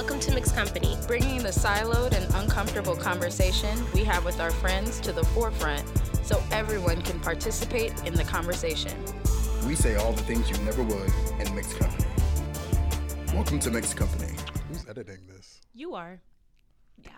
Welcome to Mixed Company. bringing the siloed and uncomfortable conversation we have with our friends to the forefront so everyone can participate in the conversation. We say all the things you never would in mixed company. Welcome to mixed company. Who's editing this? You are.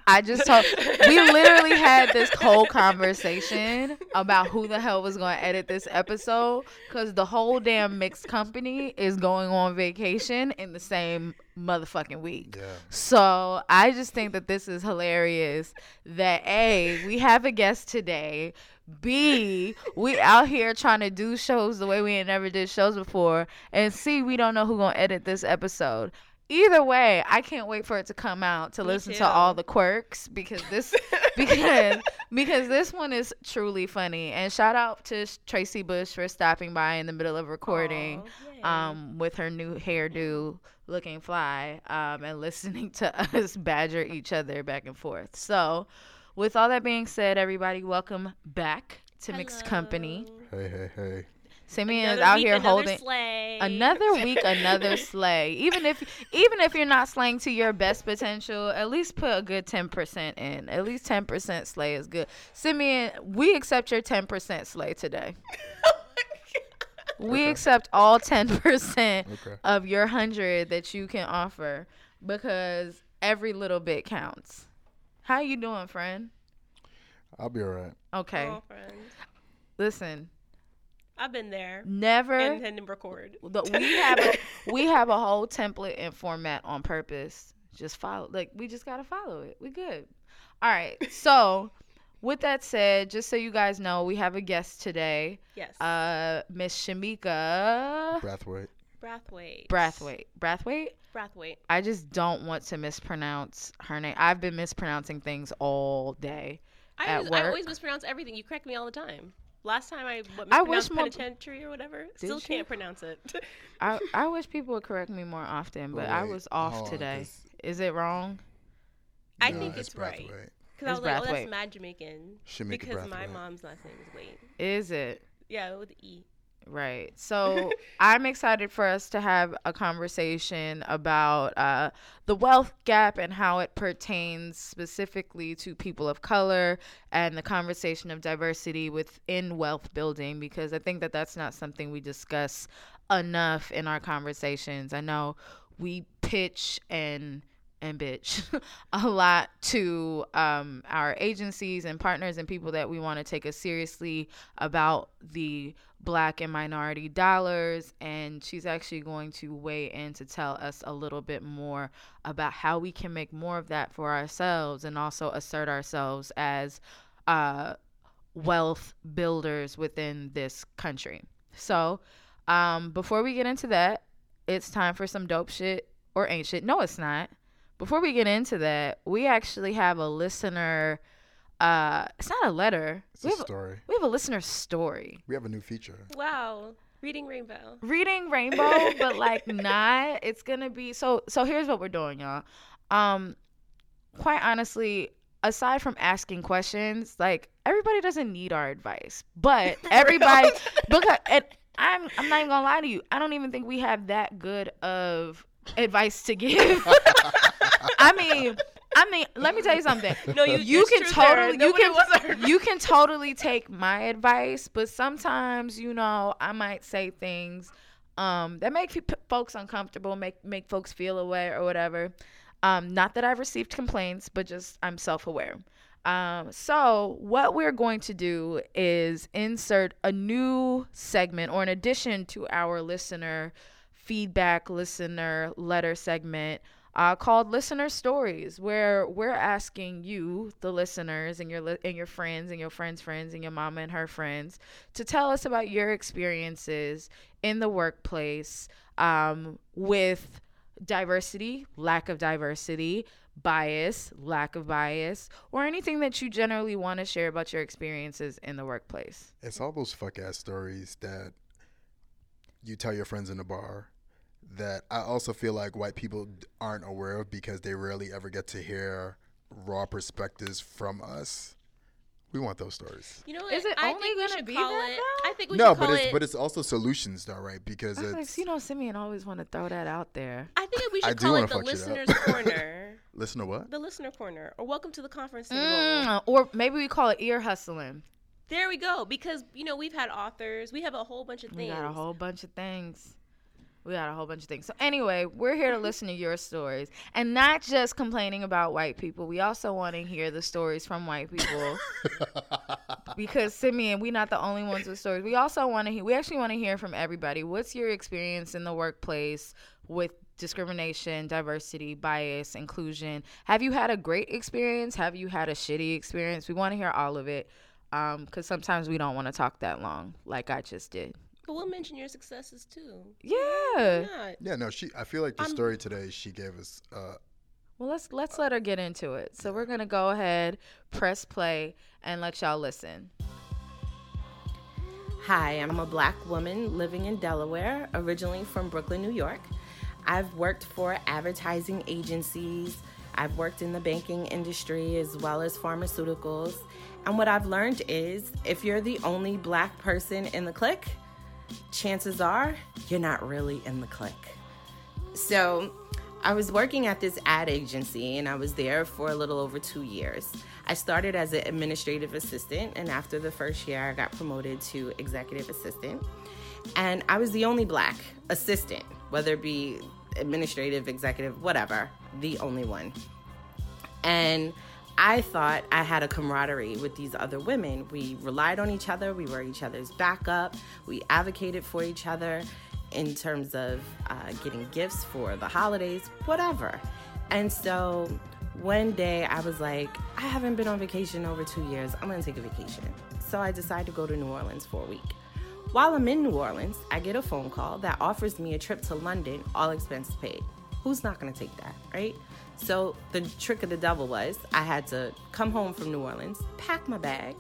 I just told we literally had this whole conversation about who the hell was going to edit this episode because the whole damn mixed company is going on vacation in the same motherfucking week. Yeah. So I just think that this is hilarious that A, we have a guest today. B, we out here trying to do shows the way we ain't never did shows before. And C, we don't know who gonna edit this episode. Either way, I can't wait for it to come out to Me listen too. to all the quirks because this because because this one is truly funny. And shout out to Tracy Bush for stopping by in the middle of recording Aw, yay. um, with her new hairdo looking fly um, and listening to us badger each other back and forth. So, with all that being said, everybody, welcome back to Mixed Company. Hey, hey, hey. Simeon is out week, here holding sleigh. another week, another slay. Even if even if you're not slaying to your best potential, at least put a good ten percent in. At least ten percent slay is good. Simeon, we accept your ten percent slay today. We Okay. accept all ten percent Okay. of your hundred that you can offer because every little bit counts. How you doing, friend? I'll be all right. Okay, Aw, friend. listen. I've been there. Never. And then record. the, we have a, we have a whole template and format on purpose. Just follow, like we just gotta follow it. We good. All right. So, with that said, just so you guys know, we have a guest today, Yes. uh, Miss Shamika Brathwaite. Brathwaite. Brathwaite. Brathwaite. Brathwaite. I just don't want to mispronounce her name. I've been mispronouncing things all day. I, At always, I always mispronounce everything. You correct me all the time. Last time I what, I mispronounced wish more- penitentiary or whatever. Still you? can't pronounce it. I, I wish people would correct me more often, but I was off hold on, today. 'cause- Is it wrong? I Nah, think it's, right. Because I It's was like, oh, Brathwaite. that's mad Jamaican. Shamika because my mom's last name is Wade. Is it? Yeah, with E. Right. So I'm excited for us to have a conversation about uh, the wealth gap and how it pertains specifically to people of color and the conversation of diversity within wealth building, because I think that that's not something we discuss enough in our conversations. I know we pitch and and bitch a lot to um, our agencies and partners and people that we want to take us seriously about the black and minority dollars. And she's actually going to weigh in to tell us a little bit more about how we can make more of that for ourselves and also assert ourselves as uh, wealth builders within this country. So um, before we get into that it's time for some dope shit or ain't shit. No it's not before we get into that we actually have a listener uh it's not a letter It's we a have, story. we have a listener story We have a new feature. Wow. Reading Rainbow. reading rainbow but like not it's gonna be so so here's what we're doing y'all um quite honestly aside from asking questions like everybody doesn't need our advice but everybody because and i'm i'm not even gonna lie to you i don't even think we have that good of advice to give i mean I mean, let me tell you something. No, you- you there's can truth there. totally, you can, you can totally take my advice, but sometimes, you know, I might say things um, that make pe- folks uncomfortable, make make folks feel away or whatever. Um, not that I've received complaints, but just I'm self aware. Um, so what we're going to do is insert a new segment or an addition to our listener feedback, listener letter segment uh, called listener stories where we're asking you the listeners and your li- and your friends and your friends friends and your mama and her friends to tell us about your experiences in the workplace um, with diversity lack of diversity bias lack of bias or anything that you generally want to share about your experiences in the workplace. It's all those fuck ass stories that you tell your friends in the bar that I also feel like white people aren't aware of because they rarely ever get to hear raw perspectives from us We want those stories. You know what? Is it I only think gonna be call that, it. I think we no, should but it's it. but it's also solutions though, right? Because I was like, you know, Simeon always want to throw that out there. I think we should do call it the fuck shit up. listener's corner. Listener what? The listener corner, or welcome to the conference table. Mm, or maybe we call it ear hustling. There we go. Because you know we've had authors. We have a whole bunch of things. We got a whole bunch of things. We got a whole bunch of things. So anyway, we're here to listen to your stories and not just complaining about white people. We also want to hear the stories from white people because Simeon, we're not the only ones with stories. We also want to hear. We actually want to hear from everybody. What's your experience in the workplace with discrimination, diversity, bias, inclusion? Have you had a great experience? Have you had a shitty experience? We want to hear all of it um, because sometimes we don't want to talk that long, like I just did. But we'll mention your successes too. Yeah. Not. Yeah, no, she. I feel like the I'm- story today she gave us. Uh, Well, let's let's let her get into it. So we're gonna go ahead, press play, and let y'all listen. Hi, I'm a black woman living in Delaware, originally from Brooklyn, New York. I've worked for advertising agencies, I've worked in the banking industry as well as pharmaceuticals. And what I've learned is if you're the only black person in the clique, chances are you're not really in the clique. So, I was working at this ad agency and I was there for a little over two years. I started as an administrative assistant, and after the first year, I got promoted to executive assistant. And I was the only black assistant, whether it be administrative, executive, whatever, the only one. And I thought I had a camaraderie with these other women. We relied on each other, we were each other's backup, we advocated for each other in terms of uh, getting gifts for the holidays, whatever. And so one day I was like, I haven't been on vacation over two years. I'm gonna take a vacation. So I decided to go to New Orleans for a week. While I'm in New Orleans, I get a phone call that offers me a trip to London, all expenses paid. Who's not gonna take that, right? So the trick of the devil was I had to come home from New Orleans, pack my bag,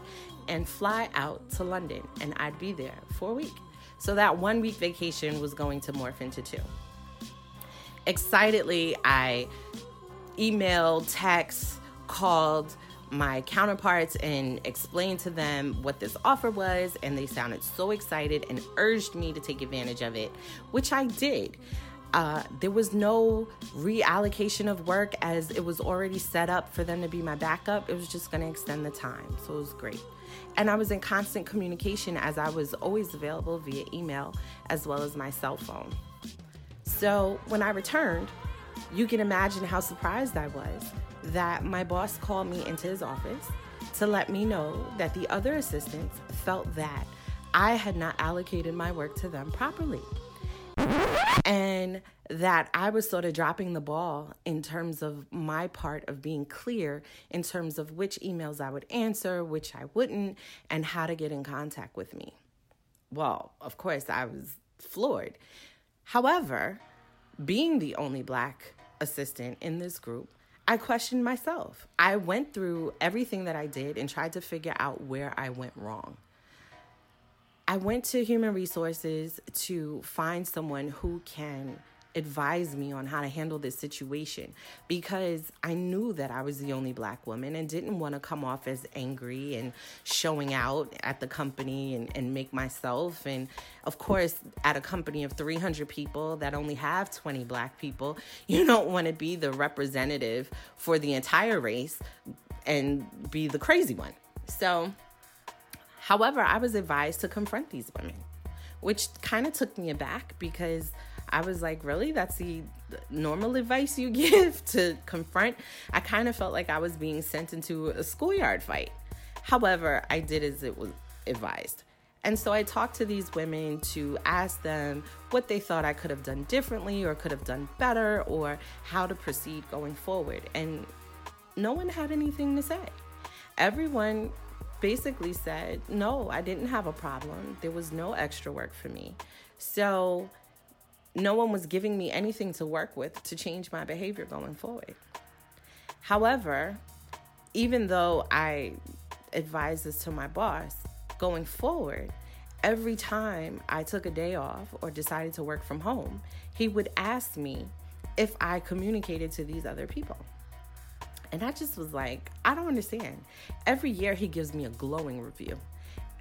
and fly out to London, and I'd be there for a week. So that one week vacation was going to morph into two. Excitedly, I emailed, text, called my counterparts and explained to them what this offer was, and they sounded so excited and urged me to take advantage of it, which I did. Uh, there was no reallocation of work as it was already set up for them to be my backup. It was just going to extend the time. So it was great. And I was in constant communication as I was always available via email as well as my cell phone. So when I returned, you can imagine how surprised I was that my boss called me into his office to let me know that the other assistants felt that I had not allocated my work to them properly. And that I was sort of dropping the ball in terms of my part of being clear in terms of which emails I would answer, which I wouldn't, and how to get in contact with me. Well, of course, I was floored. However, being the only black assistant in this group, I questioned myself. I went through everything that I did and tried to figure out where I went wrong. I went to human resources to find someone who can advise me on how to handle this situation because I knew that I was the only black woman and didn't want to come off as angry and showing out at the company and, and make myself. And of course, at a company of 300 people that only have 20 black people, you don't want to be the representative for the entire race and be the crazy one. So, However, I was advised to confront these women, which kind of took me aback because I was like, really? That's the normal advice you give to confront? I kind of felt like I was being sent into a schoolyard fight. However, I did as it was advised. And so I talked to these women to ask them what they thought I could have done differently or could have done better or how to proceed going forward. And no one had anything to say. Everyone basically said, no, I didn't have a problem. There was no extra work for me. So no one was giving me anything to work with to change my behavior going forward. However, even though I advised this to my boss, going forward, every time I took a day off or decided to work from home, he would ask me if I communicated to these other people. And I just was like, I don't understand. Every year he gives me a glowing review.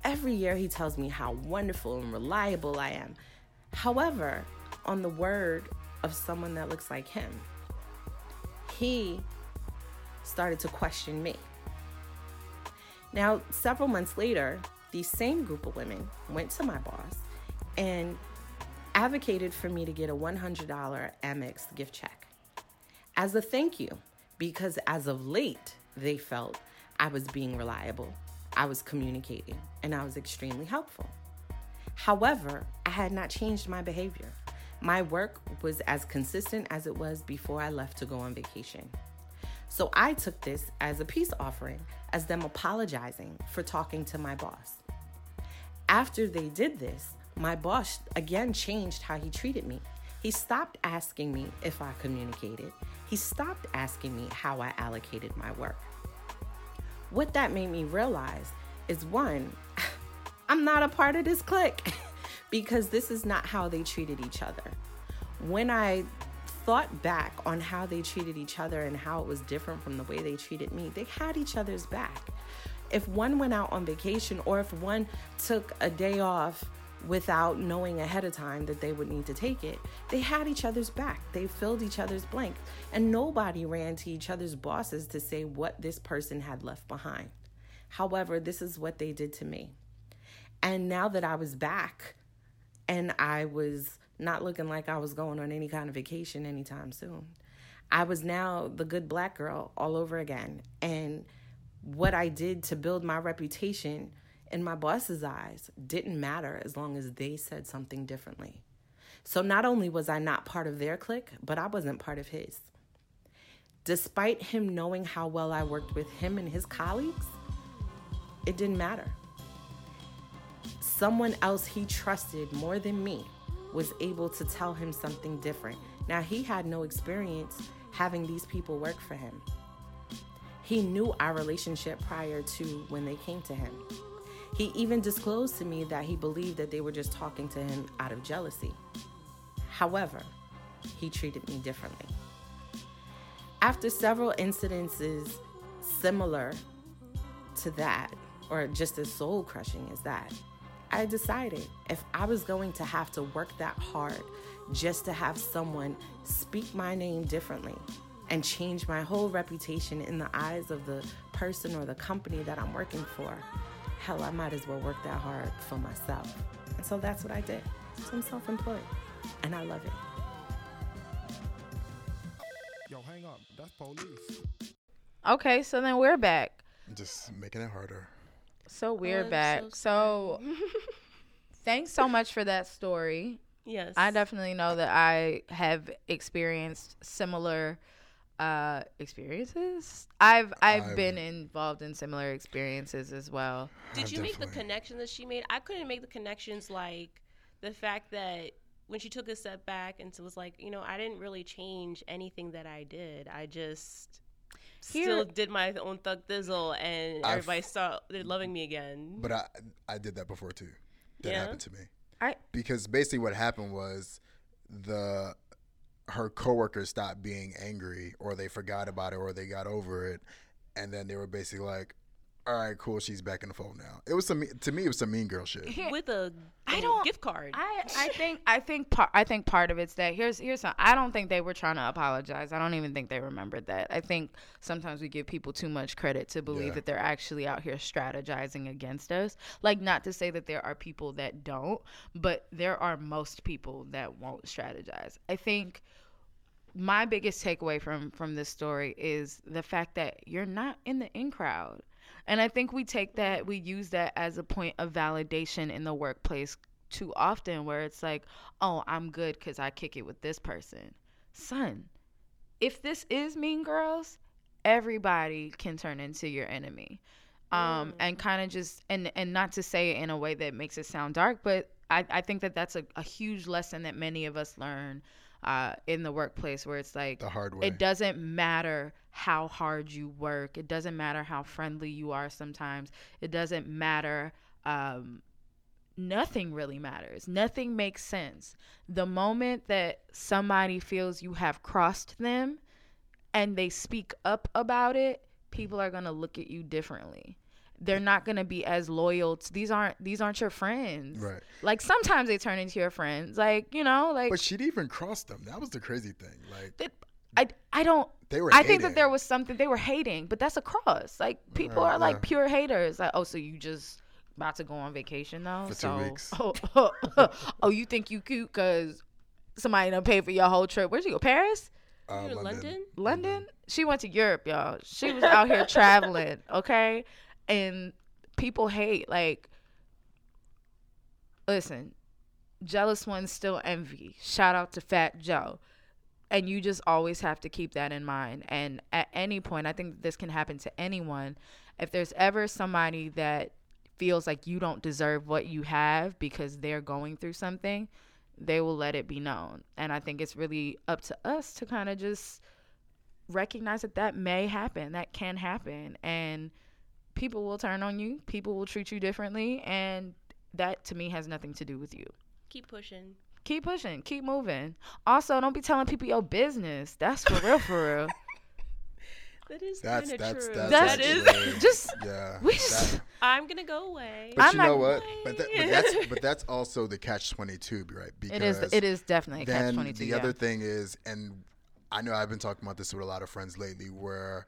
Every year he tells me how wonderful and reliable I am. However, on the word of someone that looks like him, he started to question me. Now, several months later, the same group of women went to my boss and advocated for me to get a $100 Amex gift check as a thank you because as of late, they felt I was being reliable, I was communicating, and I was extremely helpful. However, I had not changed my behavior. My work was as consistent as it was before I left to go on vacation. So I took this as a peace offering, as them apologizing for talking to my boss. After they did this, my boss again changed how he treated me. He stopped asking me if I communicated. He stopped asking me how I allocated my work. What that made me realize is one, I'm not a part of this clique because this is not how they treated each other. When I thought back on how they treated each other and how it was different from the way they treated me, they had each other's back. If one went out on vacation or if one took a day off without knowing ahead of time that they would need to take it, they had each other's back. They filled each other's blank. And nobody ran to each other's bosses to say what this person had left behind. However, this is what they did to me. And now that I was back and I was not looking like I was going on any kind of vacation anytime soon, I was now the good black girl all over again. And what I did to build my reputation in my boss's eyes didn't matter as long as they said something differently. So not only was I not part of their clique, but I wasn't part of his. Despite him knowing how well I worked with him and his colleagues, it didn't matter. Someone else he trusted more than me was able to tell him something different. Now, he had no experience having these people work for him. He knew our relationship prior to when they came to him. He even disclosed to me that he believed that they were just talking to him out of jealousy. However, he treated me differently. After several incidences similar to that, or just as soul crushing as that, I decided if I was going to have to work that hard just to have someone speak my name differently and change my whole reputation in the eyes of the person or the company that I'm working for, hell, I might as well work that hard for myself. And so that's what I did. So I'm self employed and I love it. Yo, hang up. That's police. Okay, so then we're back. Just making it harder. So we're oh, I'm back. so So, thanks so much for that story. Yes. I definitely know that I have experienced similar uh experiences. I've I've I've- been involved in similar experiences as well. Did I've you make the connection that she made? I couldn't make the connections like the fact that when she took a step back and so was like, you know, I didn't really change anything that I did. I just Here- still did my own thug thizzle and I've- everybody started loving me again. But I I did that before too. That Yeah? happened to me. I because basically what happened was the her coworkers stopped being angry or they forgot about it or they got over it and then they were basically like all right cool she's back in the fold now it was some to me it was some mean girl shit with a, I a don't- gift card. I, I think I think part I think part of it's that here's here's some, I don't think they were trying to apologize. I don't even think they remembered that. I think sometimes we give people too much credit to believe Yeah. that they're actually out here strategizing against us. Like not to say that there are people that don't, but there are most people that won't strategize. I think my biggest takeaway from from this story is the fact that you're not in the in crowd. And I think we take that we use that as a point of validation in the workplace too often where it's like, "Oh, I'm good cuz I kick it with this person." Son, if this is Mean Girls, everybody can turn into your enemy. Um, and kind of just and and not to say it in a way that makes it sound dark, but I, I think that that's a, a huge lesson that many of us learn uh, in the workplace where it's like the hard way it doesn't matter how hard you work. It doesn't matter how friendly you are sometimes. It doesn't matter. Um, nothing really matters. Nothing makes sense. The moment that somebody feels you have crossed them, and they speak up about it, people are going to look at you differently. They're not going to be as loyal. To, these aren't these aren't your friends. Right. Like sometimes they turn into your friends. Like, you know, like But she'd even cross them. That was the crazy thing. Like that- I I don't they were. I think that there was something they were hating, but that's a cross. Like people Right, are like yeah. pure haters. Like, oh, so you just about to go on vacation though? For two so, weeks. Oh, oh, oh, you think you cute because somebody done pay for your whole trip? Where'd you go? Paris? Uh, You in London? London? She went to Europe, y'all. She was out here traveling, okay? And people hate like listen, jealous ones still envy. Shout out to Fat Joe. And you just always have to keep that in mind. And at any point, I think this can happen to anyone. If there's ever somebody that feels like you don't deserve what you have because they're going through something, they will let it be known. And I think it's really up to us to kind of just recognize that that may happen, that can happen. And people will turn on you, people will treat you differently. And that to me has nothing to do with you. Keep pushing. Keep pushing, keep moving. Also, don't be telling people your business. That's for real, for real. That is That's kind of that's true. that's That's- that is. just yeah. we that- just I'm gonna go away. but I'm you know what? But, that, but that's but that's also the catch twenty two, right? Because it is it is definitely a catch then twenty two. the Yeah. other thing is, and I know I've been talking about this with a lot of friends lately, where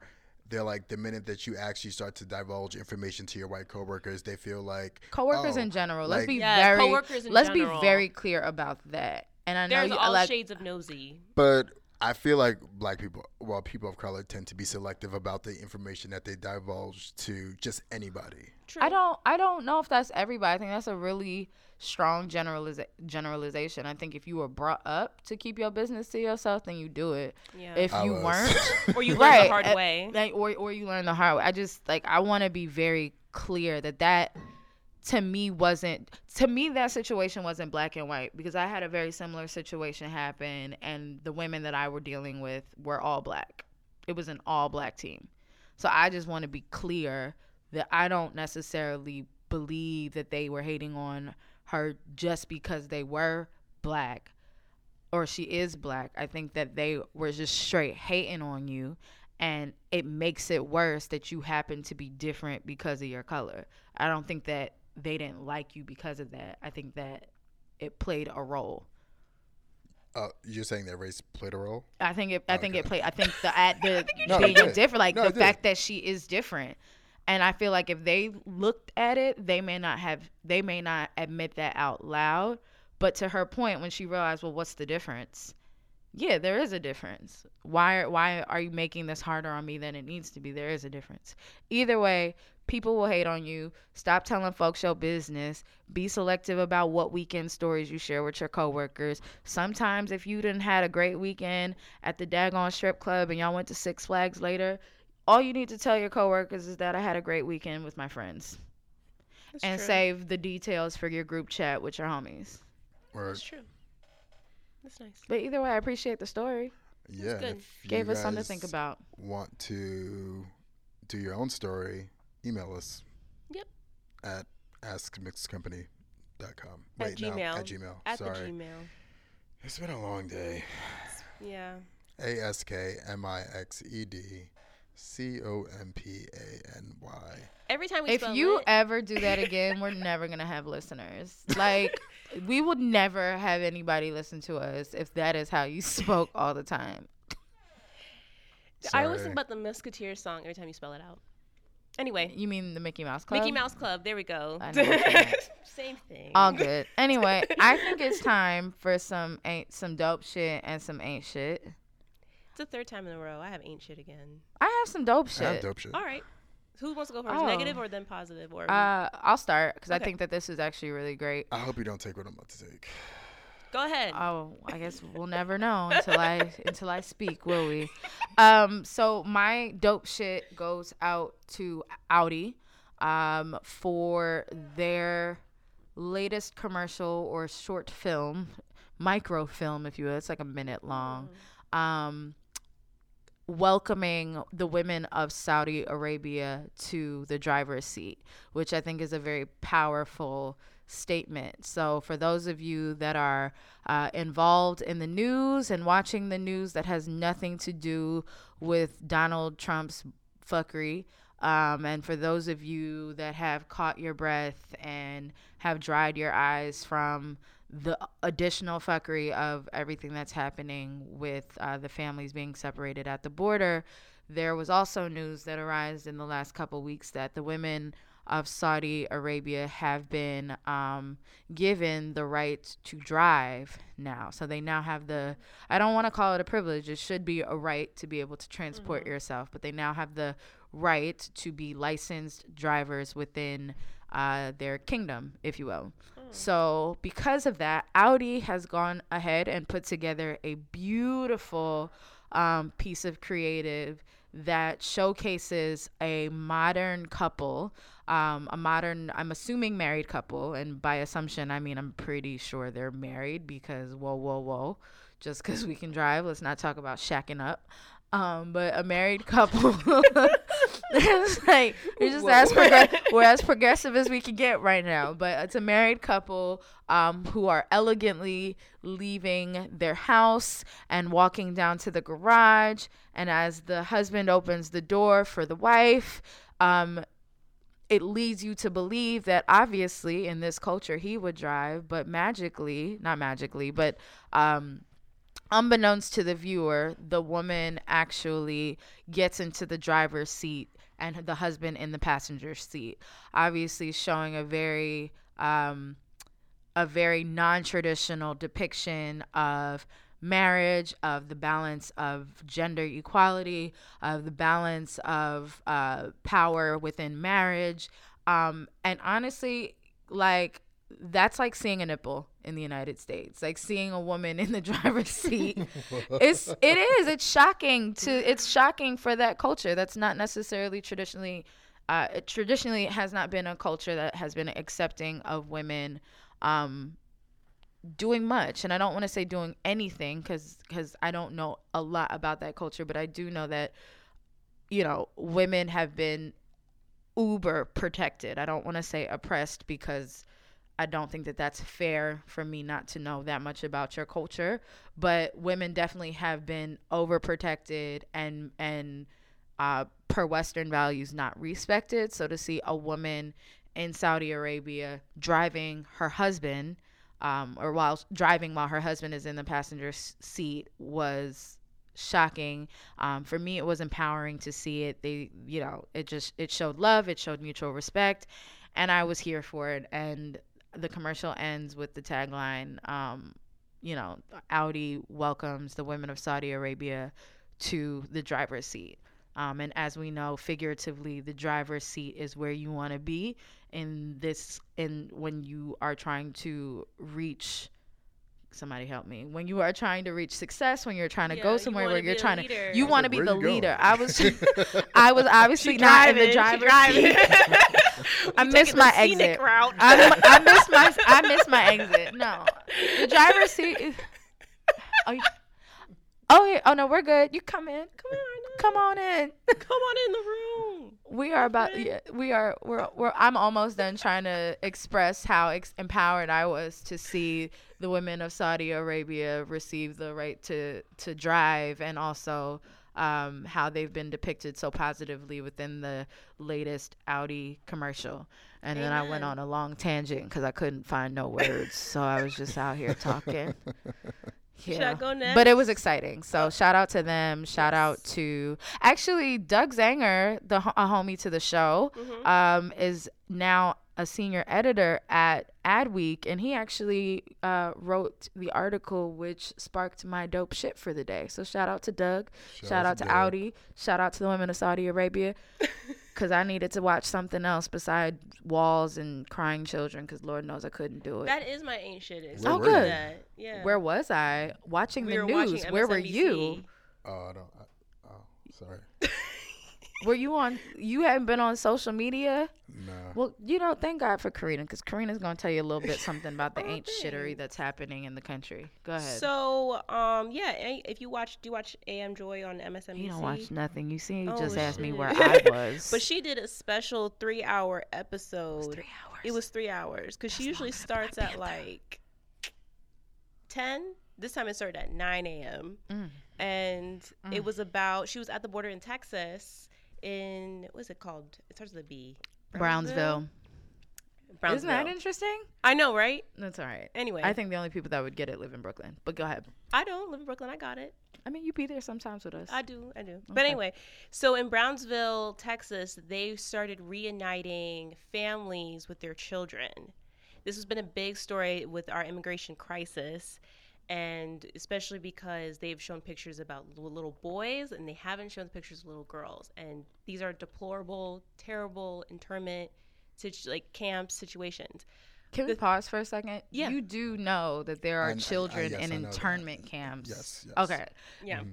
they're like the minute that you actually start to divulge information to your white coworkers, they feel like coworkers oh, in general. Let's like- be Yeah, very coworkers in let's general. be very clear about that. And I know There's you all like shades of nosy. But I feel like black people, well, people of color tend to be selective about the information that they divulge to just anybody. True. I don't I don't know if that's everybody. I think that's a really strong generaliza- generalization. I think if you were brought up to keep your business to yourself, then you do it. Yeah. If I you was. weren't, or you learned right, the hard way. like, or or you learn the hard way. I just like I want to be very clear that that to me wasn't to me that situation wasn't black and white because I had a very similar situation happen and the women that I were dealing with were all black. It was an all black team. So I just want to be clear that I don't necessarily believe that they were hating on her just because they were black or she is black. I think that they were just straight hating on you and it makes it worse that you happen to be different because of your color. I don't think that they didn't like you because of that. I think that it played a role. Uh, you're saying that race played a role? I think it. I think it played. I think the at the No, being different, like No, the fact that she is different, and I feel like if they looked at it, they may not have. They may not admit that out loud. But to her point, when she realized, well, what's the difference? Yeah, there is a difference. Why? Why are you making this harder on me than it needs to be? There is a difference. Either way, people will hate on you. Stop telling folks your business. Be selective about what weekend stories you share with your coworkers. Sometimes, if you didn't had a great weekend at the daggone strip club and y'all went to Six Flags later, all you need to tell your coworkers is that I had a great weekend with my friends, That's and true. save the details for your group chat with your homies. Or That's true. That's nice. But either way, I appreciate the story. yeah, good. Gave us something to think about. Want to do your own story? Email us. Yep. At askmixedcompany.com. At Wait, no, Gmail. at Gmail. At Sorry, the Gmail. it's been a long day. Yeah. A S K M I X E D C O M P A N Y. Every time we If spell you lit, ever do that again, we're never gonna have listeners. Like we would never have anybody listen to us if that is how you spoke all the time. I always think about the Musketeer song every time you spell it out. Anyway, You mean the Mickey Mouse Club? Mickey Mouse Club. There we go. I know what you meant. Same thing. All good. Anyway, I think it's time for some ain't some dope shit and some ain't shit. It's the third time in a row. I have ain't shit again. I have some dope shit. I have shit. dope shit. All right. Who wants to go first? Oh. Negative or then positive or Uh, I'll start because I think that this is actually really great. I hope you don't take what I'm about to take. Go ahead. Oh, I guess we'll never know until I until I speak, will we? Um, so my dope shit goes out to Audi, um, for their latest commercial or short film, microfilm, if you will. It's like a minute long. Um, welcoming the women of Saudi Arabia to the driver's seat, which I think is a very powerful statement. So, for those of you that are uh, involved in the news and watching the news that has nothing to do with Donald Trump's fuckery, um, and for those of you that have caught your breath and have dried your eyes from the additional fuckery of everything that's happening with uh, the families being separated at the border, there was also news that arose in the last couple weeks that the women of Saudi Arabia have been um, given the right to drive now. So they now have the, I don't want to call it a privilege, it should be a right to be able to transport mm-hmm. yourself, but they now have the right to be licensed drivers within uh, their kingdom, if you will. Mm. So, because of that, Audi has gone ahead and put together a beautiful um, piece of creative that showcases a modern couple, um, a modern, I'm assuming married couple, and by assumption, I mean I'm pretty sure they're married because whoa, whoa, whoa, just because we can drive, let's not talk about shacking up. Um, but a married couple. it's like we're just as prog- we're as progressive as we can get right now. But it's a married couple um, who are elegantly leaving their house and walking down to the garage. And as the husband opens the door for the wife, um, it leads you to believe that obviously in this culture he would drive, but magically, not magically, but um, unbeknownst to the viewer, the woman actually gets into the driver's seat and the husband in the passenger seat. Obviously, showing a very um, a very non-traditional depiction of marriage, of the balance of gender equality, of the balance of uh, power within marriage. Um, and honestly, like that's like seeing a nipple in the United States, like seeing a woman in the driver's seat. it's it is it's shocking to it's shocking for that culture. That's not necessarily traditionally. Uh, it traditionally has not been a culture that has been accepting of women um, doing much and i don't want to say doing anything because because i don't know a lot about that culture but i do know that you know women have been uber protected i don't want to say oppressed because I don't think that that's fair for me not to know that much about your culture, but women definitely have been overprotected and and uh, per Western values not respected. So to see a woman in Saudi Arabia driving her husband, um, or while driving while her husband is in the passenger seat, was shocking. Um, for me, it was empowering to see it. They, you know, it just it showed love, it showed mutual respect, and I was here for it. And the commercial ends with the tagline, um, you know, Audi welcomes the women of Saudi Arabia to the driver's seat. Um, and as we know, figuratively, the driver's seat is where you want to be in this, in when you are trying to reach. Somebody help me. When you are trying to reach success, when you're trying to Yeah, go somewhere wanna where you're trying leader. to, you want to be the you going? leader. I was, I was obviously not in the driver's seat. I missed my exit. route. I, I missed my I missed my exit. No, the driver's seat. Is, are you, oh, yeah. oh no, we're good. You come in. Come on, Come on in. come on in the room. We are about. Yeah, we are. We're. We're. I'm almost done trying to express how ex- empowered I was to see the women of Saudi Arabia receive the right to to drive, and also um, how they've been depicted so positively within the latest Audi commercial. And then I went on a long tangent because I couldn't find no words, so I was just out here talking. Should I go next? But it was exciting. So shout out to them. Shout out to actually Doug Zanger, the a homie to the show, Mm-hmm. um, is now a senior editor at Adweek, and he actually uh, wrote the article which sparked my dope shit for the day. So shout out to Doug. Shout, out to Doug. Audi. Shout out to the women of Saudi Arabia. Because I needed to watch something else besides walls and crying children. Because Lord knows I couldn't do it. That is my ain't shit. Where Oh, were you? good. That. Yeah. Where was I? Watching we the news. watching Where were you? Oh, I don't. I, oh, sorry. Were you on? You haven't been on social media. No. Well, you know, thank God for Karina, because Karina's gonna tell you a little bit something about the Oh, ain't shittery that's happening in the country. Go ahead. So, um, yeah, if you watch, do you watch AM Joy on MSNBC? you don't watch nothing. You see, you Oh, just asked me where I was. But she did a special three-hour episode. three hours. It was three hours because she usually longer than Black starts at like ten. This time it started at nine a.m. Mm. and Mm. it was about she was at the border in Texas in what's it called? It starts with a B. Brownsville. Brownsville. Isn't that interesting? I know, right? That's all right. Anyway, I think the only people that would get it live in Brooklyn. But go ahead. I don't live in Brooklyn. I got it. I mean, you be there sometimes with us. I do, I do. But anyway, so in Brownsville, Texas, they started reuniting families with their children. This has been a big story with our immigration crisis, and especially because they've shown pictures about little boys and they haven't shown the pictures of little girls. And these are deplorable, terrible internment situ- like camp situations. Can we pause for a second? Yeah. You do know that there are I- I- I- children yes, in I know that. internment camps. Yes, yes. Okay. Yeah. Okay,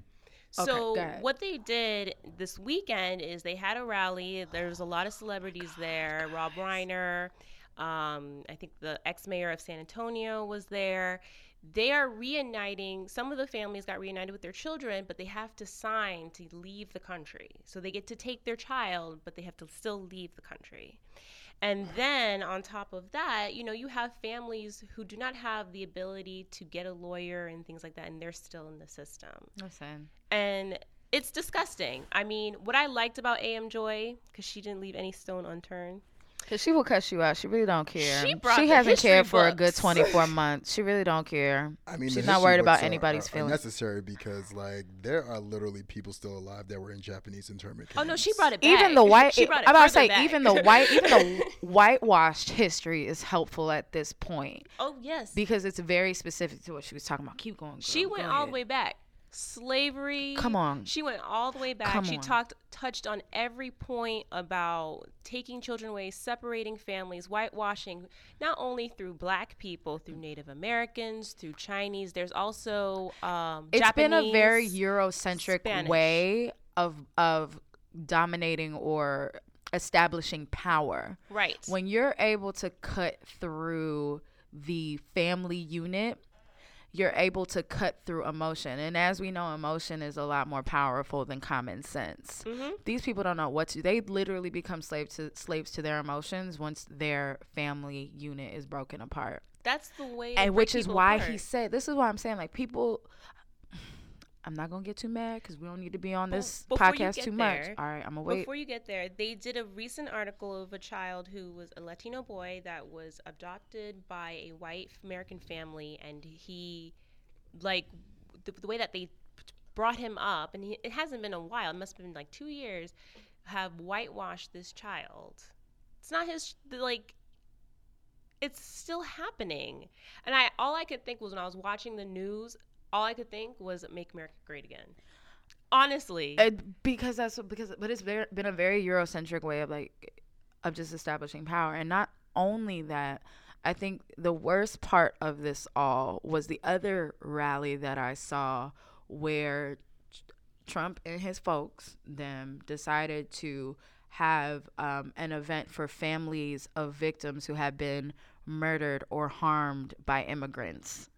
So go ahead. what they did this weekend is they had a rally. There was a lot of celebrities there. Rob Reiner, um, I think the ex-mayor of San Antonio was there. They are reuniting. Some of the families got reunited with their children, but they have to sign to leave the country. So they get to take their child, but they have to still leave the country. And then on top of that, you know, you have families who do not have the ability to get a lawyer and things like that, and they're still in the system Listen. and it's disgusting. I mean, what I liked about AM Joy because she didn't leave any stone unturned. Cause she will cuss you out. She really don't care. She brought the hasn't history cared for a good 24 months. She really don't care. I mean, she's not worried about books are- anybody's are, are feelings. necessary because, like, there are literally people still alive that were in Japanese internment camps. Oh no, she brought it back. Even the white, she brought it I'm about to say, back. even the white, even the whitewashed history is helpful at this point oh yes, because it's very specific to what she was talking about. Keep going. she went Go all ahead. the way back. Slavery. Come on. She went all the way back. Come she on. talked, touched on every point about taking children away, separating families, whitewashing, not only through Black people, through Native Americans, through Chinese. There's also um, It's been a very Eurocentric Spanish. way of of dominating or establishing power. right. when you're able to cut through the family unit you're able to cut through emotion and as we know emotion is a lot more powerful than common sense Mhm. these people don't know what to they literally become slaves to slaves to their emotions once their family unit is broken apart That's the way. and which is why apart. he said this is why i'm saying like people i'm not gonna get too mad because we don't need to be on this before podcast too much all right i'm gonna wait Before you get there, they did a recent article of a child who was a Latino boy that was adopted by a white American family, and he, like, the, the way that they brought him up, and he, it hasn't been a while, it must have been like two years, have whitewashed this child. It's not his, like, it's still happening. And I, all I could think was when I was watching the news, all I could think was "Make America Great Again." Honestly, Uh, because that's because but it's very, been a very eurocentric way of like of just establishing power. And not only that i think the worst part of this all was the other rally that i saw where trump and his folks them decided to have um, an event for families of victims who have been murdered or harmed by immigrants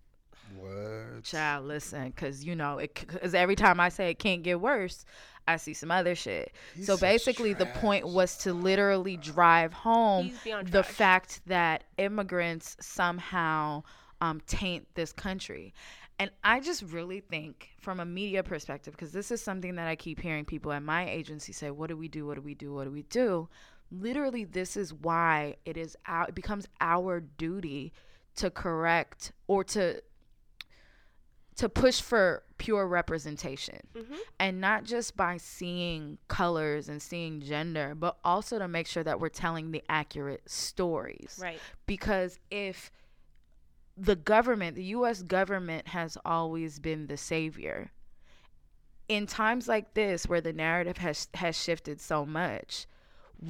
What? Child, listen, because you know, because every time I say it can't get worse, I see some other shit. He's so such basically, the point was to literally drive home the trash. fact that immigrants somehow um, taint this country. And I just really think, from a media perspective, because this is something that I keep hearing people at my agency say, "What do we do? What do we do? What do we do?" Literally, this is why it is our, it becomes our duty to correct or to to push for pure representation. Mm-hmm. And not just by seeing colors and seeing gender but also to make sure that we're telling the accurate stories. Right. because if the government the US government has always been the savior in times like this where the narrative has has shifted so much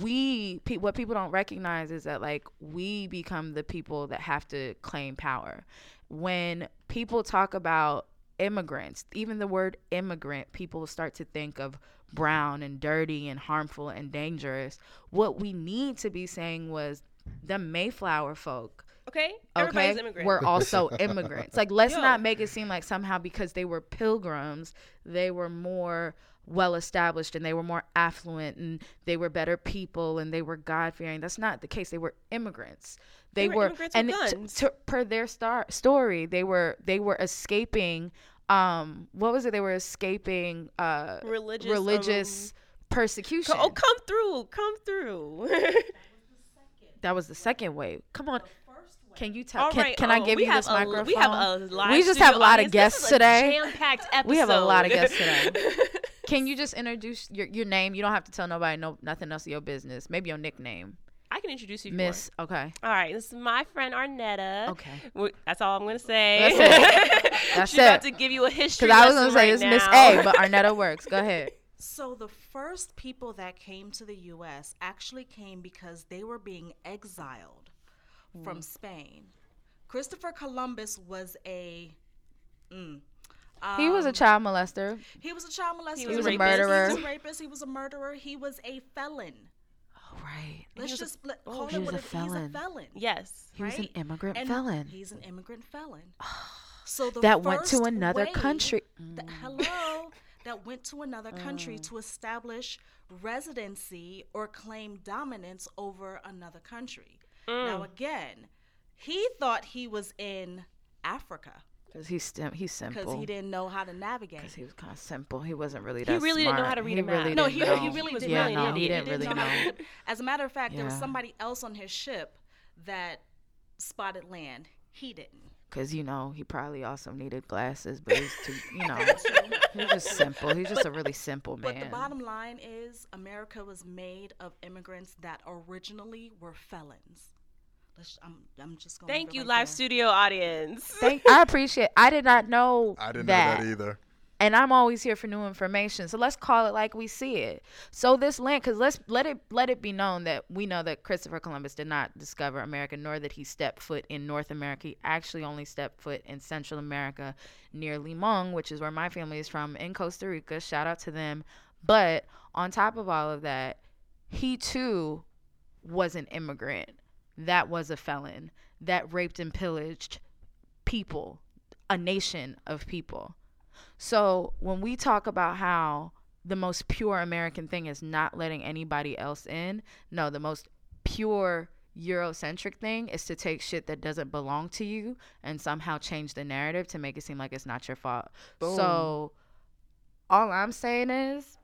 we pe- what people don't recognize is that like we become the people that have to claim power when people talk about immigrants. Even the word immigrant, people start to think of brown and dirty and harmful and dangerous. What we need to be saying was the Mayflower folk. Okay, everybody's Okay, immigrant. we're also immigrants. Like, let's Yo. not make it seem like somehow because they were pilgrims, they were more well established and they were more affluent and they were better people and they were God fearing. That's not the case. They were immigrants. They, They were were, immigrants with and t- guns. per their star story, they were they were escaping. Um, what was it? They were escaping uh religious. religious persecution. um, co- oh, come through, come through. that was the second wave. Come on. Can you tell? All can, right, can I oh, give you this a, microphone? We have a live We just have a lot of guests today. Jam-packed episode. We have a lot of guests today. Can you just introduce your, your name? You don't have to tell nobody no nothing else of your business. Maybe your nickname, I can introduce you, if you Miss. Okay. All right, this is my friend Arnetta. Okay. W- That's all I'm gonna say. That's it. That's She's about to give you a history. Because I was gonna lesson say right it's Miss. A, but Arnetta works. Go ahead. So the first people that came to the U.S. actually came because they were being exiled from Spain. Christopher Columbus was a. Mm, He was a um, child molester. He was a child molester. He was a rapist, murderer. He was a rapist. He was a murderer. He was a felon. Oh, right. Let's was a- just let, oh, call he it was what a it- He's felon. a felon. Yes. He was an immigrant And felon. He's an immigrant felon. So the That went to another wave- country. th- hello, that went to another country Mm. to establish residency or claim dominance over another country. Mm. Now again, he thought he was in Africa Because he's sim- he's simple. because he didn't know how to navigate. Because he was kind of simple. He wasn't really that. He that really didn't know how to read he a map. Really No, he, know. he really was did yeah, really no, an he idiot. didn't really know know. As a matter of fact, there was somebody else on his ship that spotted land. He didn't. Because, you know, he probably also needed glasses, but he's too, you know, he's just simple. He's just a really simple man. But the bottom line is, America was made of immigrants that originally were felons. Let's, I'm, I'm just going. Thank you, live studio audience. Thank, I appreciate I did not know I didn't that. know that either. and I'm always here for new information. So let's call it like we see it. So this land, because let's let it let it be known that we know that Christopher Columbus did not discover America, nor that he stepped foot in North America. He actually only stepped foot in Central America, near Limon, which is where my family is from, in Costa Rica. Shout out to them. But on top of all of that, he too was an immigrant. That was a felon that raped and pillaged people, a nation of people. So when we talk about how the most pure American thing is not letting anybody else in, no, the most pure Eurocentric thing is to take shit that doesn't belong to you and somehow change the narrative to make it seem like it's not your fault. So all I'm saying is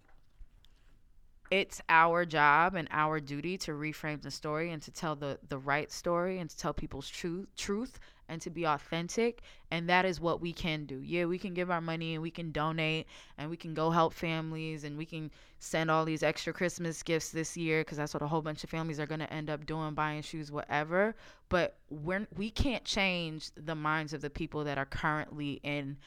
it's our job and our duty to reframe the story and to tell the the right story and to tell people's truth truth and to be authentic. And that is what we can do. Yeah we can give our money and we can donate and we can go help families and we can send all these extra christmas gifts this year because that's what a whole bunch of families are going to end up doing buying shoes whatever. But we're we can't change the minds of the people that are currently in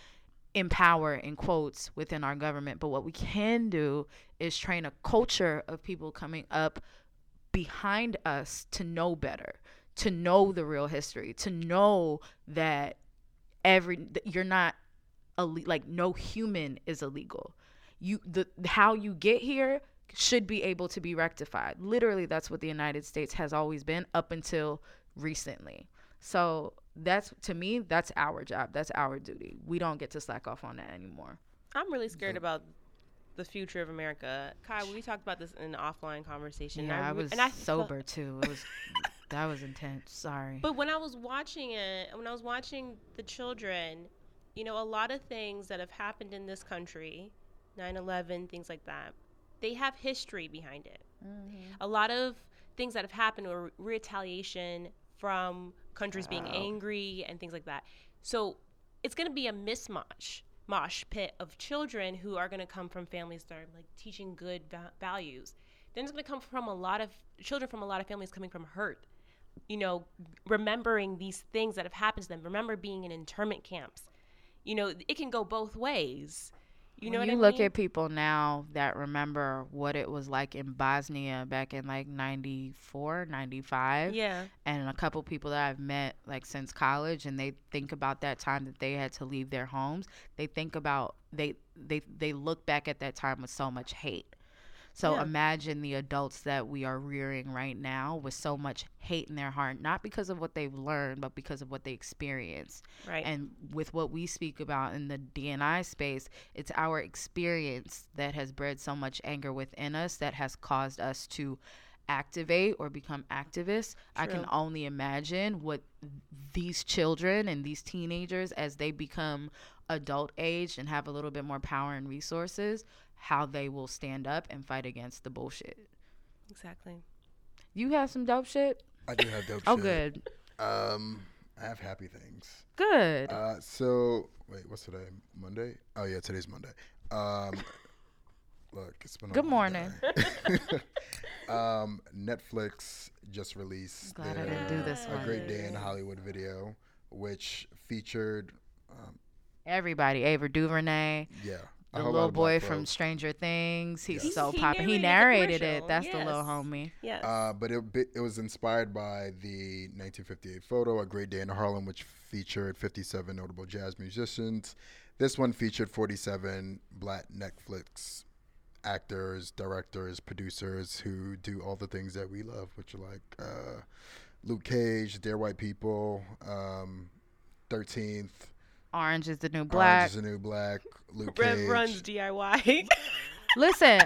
in power in quotes within our government. But what we can do is train a culture of people coming up behind us to know better to know the real history to know that every you're not like no human is illegal. You the how you get here should be able to be rectified. Literally that's what the united states has always been up until recently. So that's to me that's our job. That's our duty. We don't get to slack off on that anymore. I'm really scared about the future of America. Kai, we talked about this in an offline conversation. yeah i, re- was and I felt- sober too. It was that was intense. Sorry. But when I was watching it, when I was watching the children, you know, a lot of things that have happened in this country, 9/11, things like that, they have history behind it. Mm-hmm. A lot of things that have happened were retaliation from countries being angry and things like that. So it's going to be a mismatch, mosh pit of children who are going to come from families that are like teaching good va- values. Then it's going to come from a lot of children from a lot of families coming from hurt you know, remembering these things that have happened to them. Remember being in internment camps. You know, it can go both ways. You know when you I look mean? at people now that remember what it was like in Bosnia back in like 94, 95, yeah, and a couple people that I've met like since college and they think about that time that they had to leave their homes, they think about they they they look back at that time with so much hate. So Yeah. imagine the adults that we are rearing right now with so much hate in their heart, not because of what they've learned, but because of what they experienced. right. And with what we speak about in the DNI space, it's our experience that has bred so much anger within us that has caused us to activate or become activists. True. I can only imagine what these children and these teenagers, as they become adult age and have a little bit more power and resources, how they will stand up and fight against the bullshit. exactly. You have some dope shit? I do have dope Oh, shit. good. Um, I have happy things. Good. Uh, so wait, what's today? Monday? Oh yeah, today's Monday. Um, look, it's been a Good morning. um, Netflix just released Glad I didn't do this A one. Great Day in Hollywood video, which featured, um, Everybody, Ava DuVernay. yeah, a the whole little boy from folks. Stranger Things. He's Yes. so He popular. He narrated the narrated it. commercial. That's the little homie. Yes. Uh, but it it was inspired by the 1958 photo, A Great Day in Harlem, which featured 57 notable jazz musicians. This one featured 47 black Netflix actors, directors, producers who do all the things that we love, which are like uh, Luke Cage, Dear White People, um, 13th, Orange is the new Orange black. is the New Black, Luke Rev Cage. runs DIY. Listen,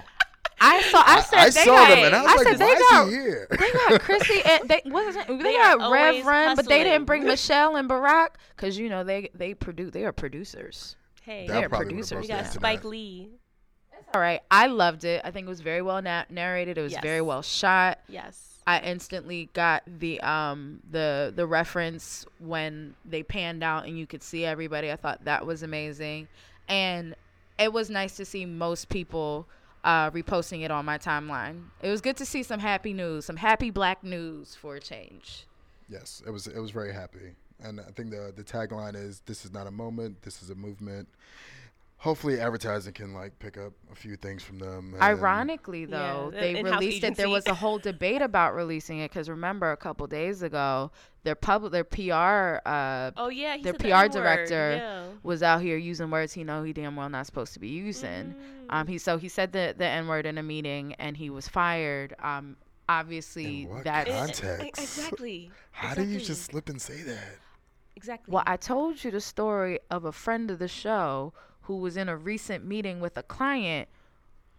I saw. I said I they saw got. them and I was I like, said why they is got. he here? They got Chrissy and they wasn't they, They got Rev always Run, but they didn't bring. Michelle and Barack because you know they they produce they are producers. hey, They're producers broke we got now. internet. Spike Lee. All right, I loved it. I think it was very well na- narrated. It was very well shot. Yes. I instantly got the um the the reference when they panned out and you could see everybody. I thought that was amazing, and it was nice to see most people uh, reposting it on my timeline. It was good to see some happy news, some happy Black news for a change. Yes, it was. It was very happy, and I think the the tagline is "This is not a moment. This is a movement." Hopefully, advertising can like pick up a few things from them. and- Ironically, though, the they in-house released it. There was a whole debate about releasing it because remember a couple days ago, their public, their PR, uh, Oh yeah, he their said the PR N-word, director Yeah. was out here using words he know he damn well not supposed to be using. Mm. Um, he so he said the the n word in a meeting and he was fired. Um, obviously In what that's Eh, eh, context? Exactly. How do you just slip and say that? Exactly. well. I told you the story of a friend of the show who was in a recent meeting with a client.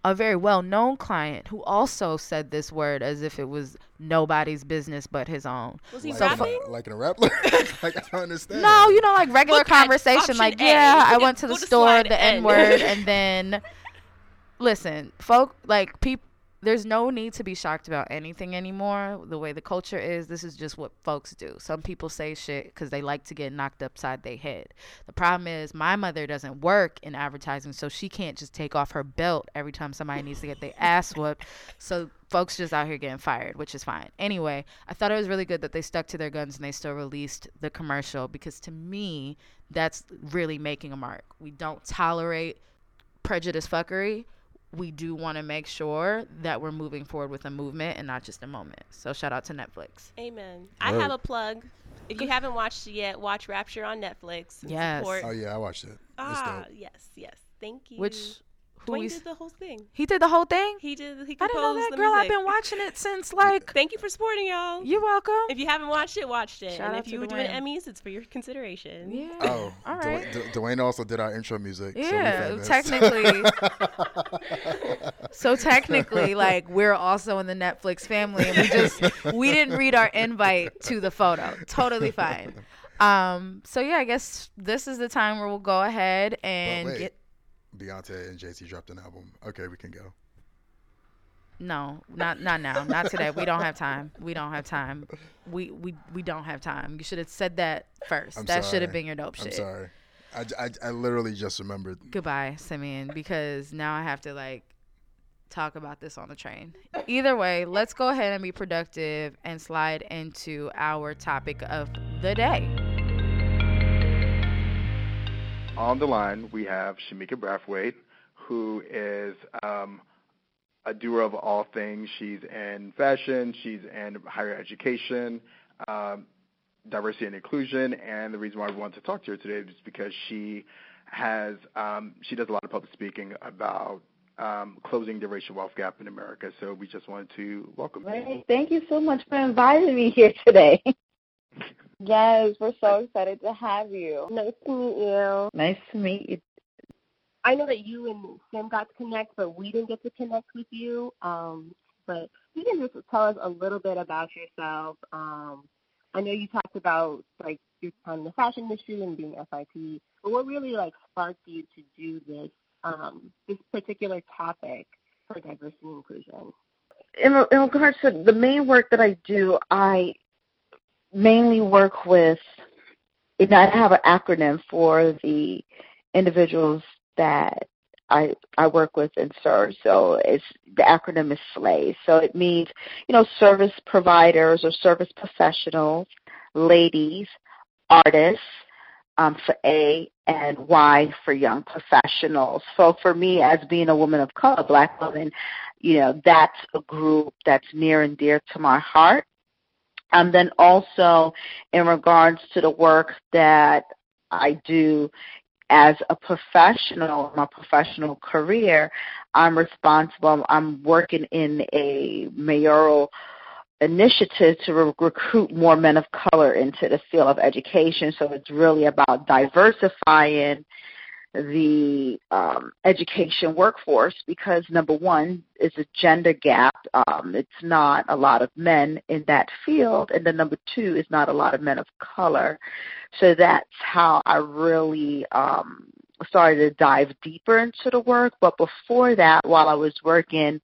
A very well known client who also said this word as if it was nobody's business but his own. was he Like, So rapping? like, like in a rap like I don't understand. No, you know, like regular Look conversation. Like, A. yeah, I went to the store, slide the N. N word, and then listen, folk, like people. There's no need to be shocked about anything anymore. The way the culture is, this is just what folks do. Some people say shit because they like to get knocked upside their head. The problem is, my mother doesn't work in advertising, so she can't just take off her belt every time somebody needs to get their ass whooped. So folks just out here getting fired, which is fine. Anyway, I thought it was really good that they stuck to their guns and they still released the commercial because to me, that's really making a mark. We don't tolerate prejudice fuckery. We do want to make sure that we're moving forward with a movement and not just a moment. So shout out to Netflix. Amen. I have a plug. If you haven't watched it yet, watch Rapture on Netflix. Yes. Support. Oh yeah, I watched it. Ah, yes, yes. Thank you. Which who Dwayne we, did the whole thing. he did the whole thing? He did. He composed I didn't know that, the girl. I've been watching it since like. Thank you for supporting y'all. You're welcome. If you haven't watched it, watched it. Shout and if you were doing Emmys, it's for your consideration. Yeah. Oh, All Dwayne, Dwayne also did our intro music. Yeah, famous. technically. so technically, like we're also in the Netflix family, and we just we didn't read our invite to the photo. Totally fine. Um. So yeah, I guess this is the time where we'll go ahead and get. Beyonce and Jay Z dropped an album. Okay, we can go. No, not not now, not today. We don't have time. We don't have time. We we we don't have time. You should have said that 1st I'm that should have been your dope I'm shit. sorry. I, I, I literally just remembered. Goodbye, Simeon, because now I have to like talk about this on the train. Either way, let's go ahead and be productive and slide into our topic of the day. On the line, we have Shamika Brathwaite, who is um, a doer of all things. She's in fashion, she's in higher education, um, diversity and inclusion, and the reason why we want to talk to her today is because she has um, she does a lot of public speaking about um, closing the racial wealth gap in America. So we just wanted to welcome you. Thank you so much for inviting me here today. yes, we're so excited to have you. Nice to meet you. Nice to meet you. I know that you and Sam got to connect, but we didn't get to connect with you. Um, but you can just tell us a little bit about yourself. Um, I know you talked about like your time in the fashion industry and being FIT, but what really like sparked you to do this um, this particular topic for diversity and inclusion? In, in regards to the main work that I do, I mainly work with. You know, I have an acronym for the individuals that I I work with and serve. So it's the acronym is SLAY. So it means you know service providers or service professionals, ladies, artists, um, for A and Y for young professionals. So for me, as being a woman of color, black woman, you know, that's a group that's near and dear to my heart. And then also in regards to the work that I do as a professional, my professional career, I'm responsible. I'm working in a mayoral initiative to re- recruit more men of color into the field of education. So it's really about diversifying the um, education workforce because number one is a gender gap. Um, it's not a lot of men in that field, and then number two is not a lot of men of color. So that's how I really um, started to dive deeper into the work. But before that, while I was working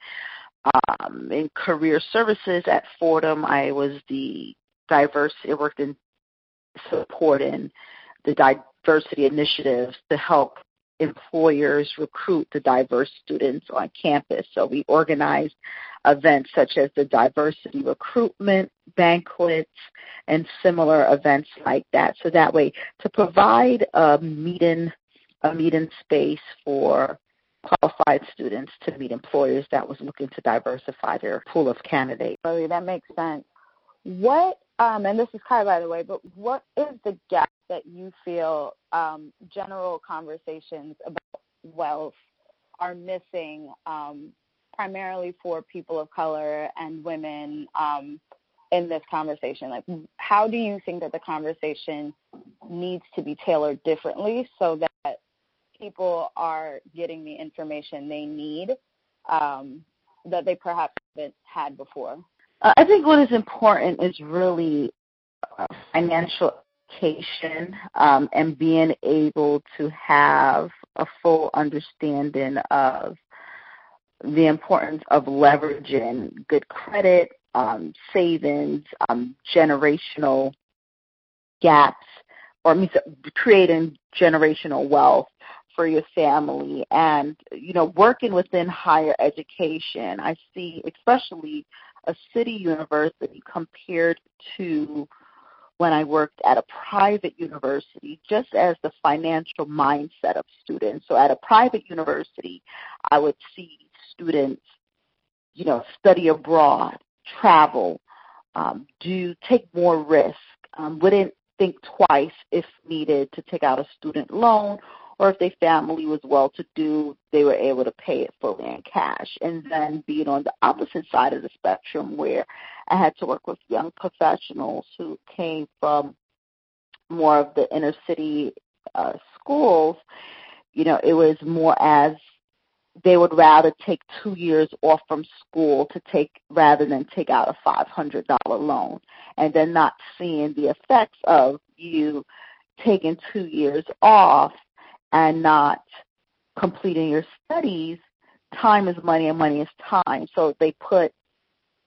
um, in career services at Fordham, I was the diverse. I worked in supporting the diversity initiatives to help employers recruit the diverse students on campus. So we organized events such as the diversity recruitment banquets and similar events like that. So that way to provide a meeting a meeting space for qualified students to meet employers that was looking to diversify their pool of candidates. Really, that makes sense. What, um, and this is Kai, by the way, but what is the gap that you feel um, general conversations about wealth are missing, um, primarily for people of color and women um, in this conversation? Like, how do you think that the conversation needs to be tailored differently so that people are getting the information they need um, that they perhaps haven't had before? Uh, I think what is important is really uh, financial education um, and being able to have a full understanding of the importance of leveraging good credit, um, savings, um, generational gaps, or creating generational wealth for your family and you know working within higher education. I see especially a city university compared to when i worked at a private university just as the financial mindset of students. So at a private university i would see students you know study abroad travel um, do take more risk. Um, wouldn't think twice if needed to take out a student loan or if their family was well to do, they were able to pay it fully in cash. And then being on the opposite side of the spectrum where I had to work with young professionals who came from more of the inner city uh, schools, you know, it was more as they would rather take two years off from school to take rather than take out a five hundred dollar loan and then not seeing the effects of you taking two years off and not completing your studies, time is money and money is time. So they put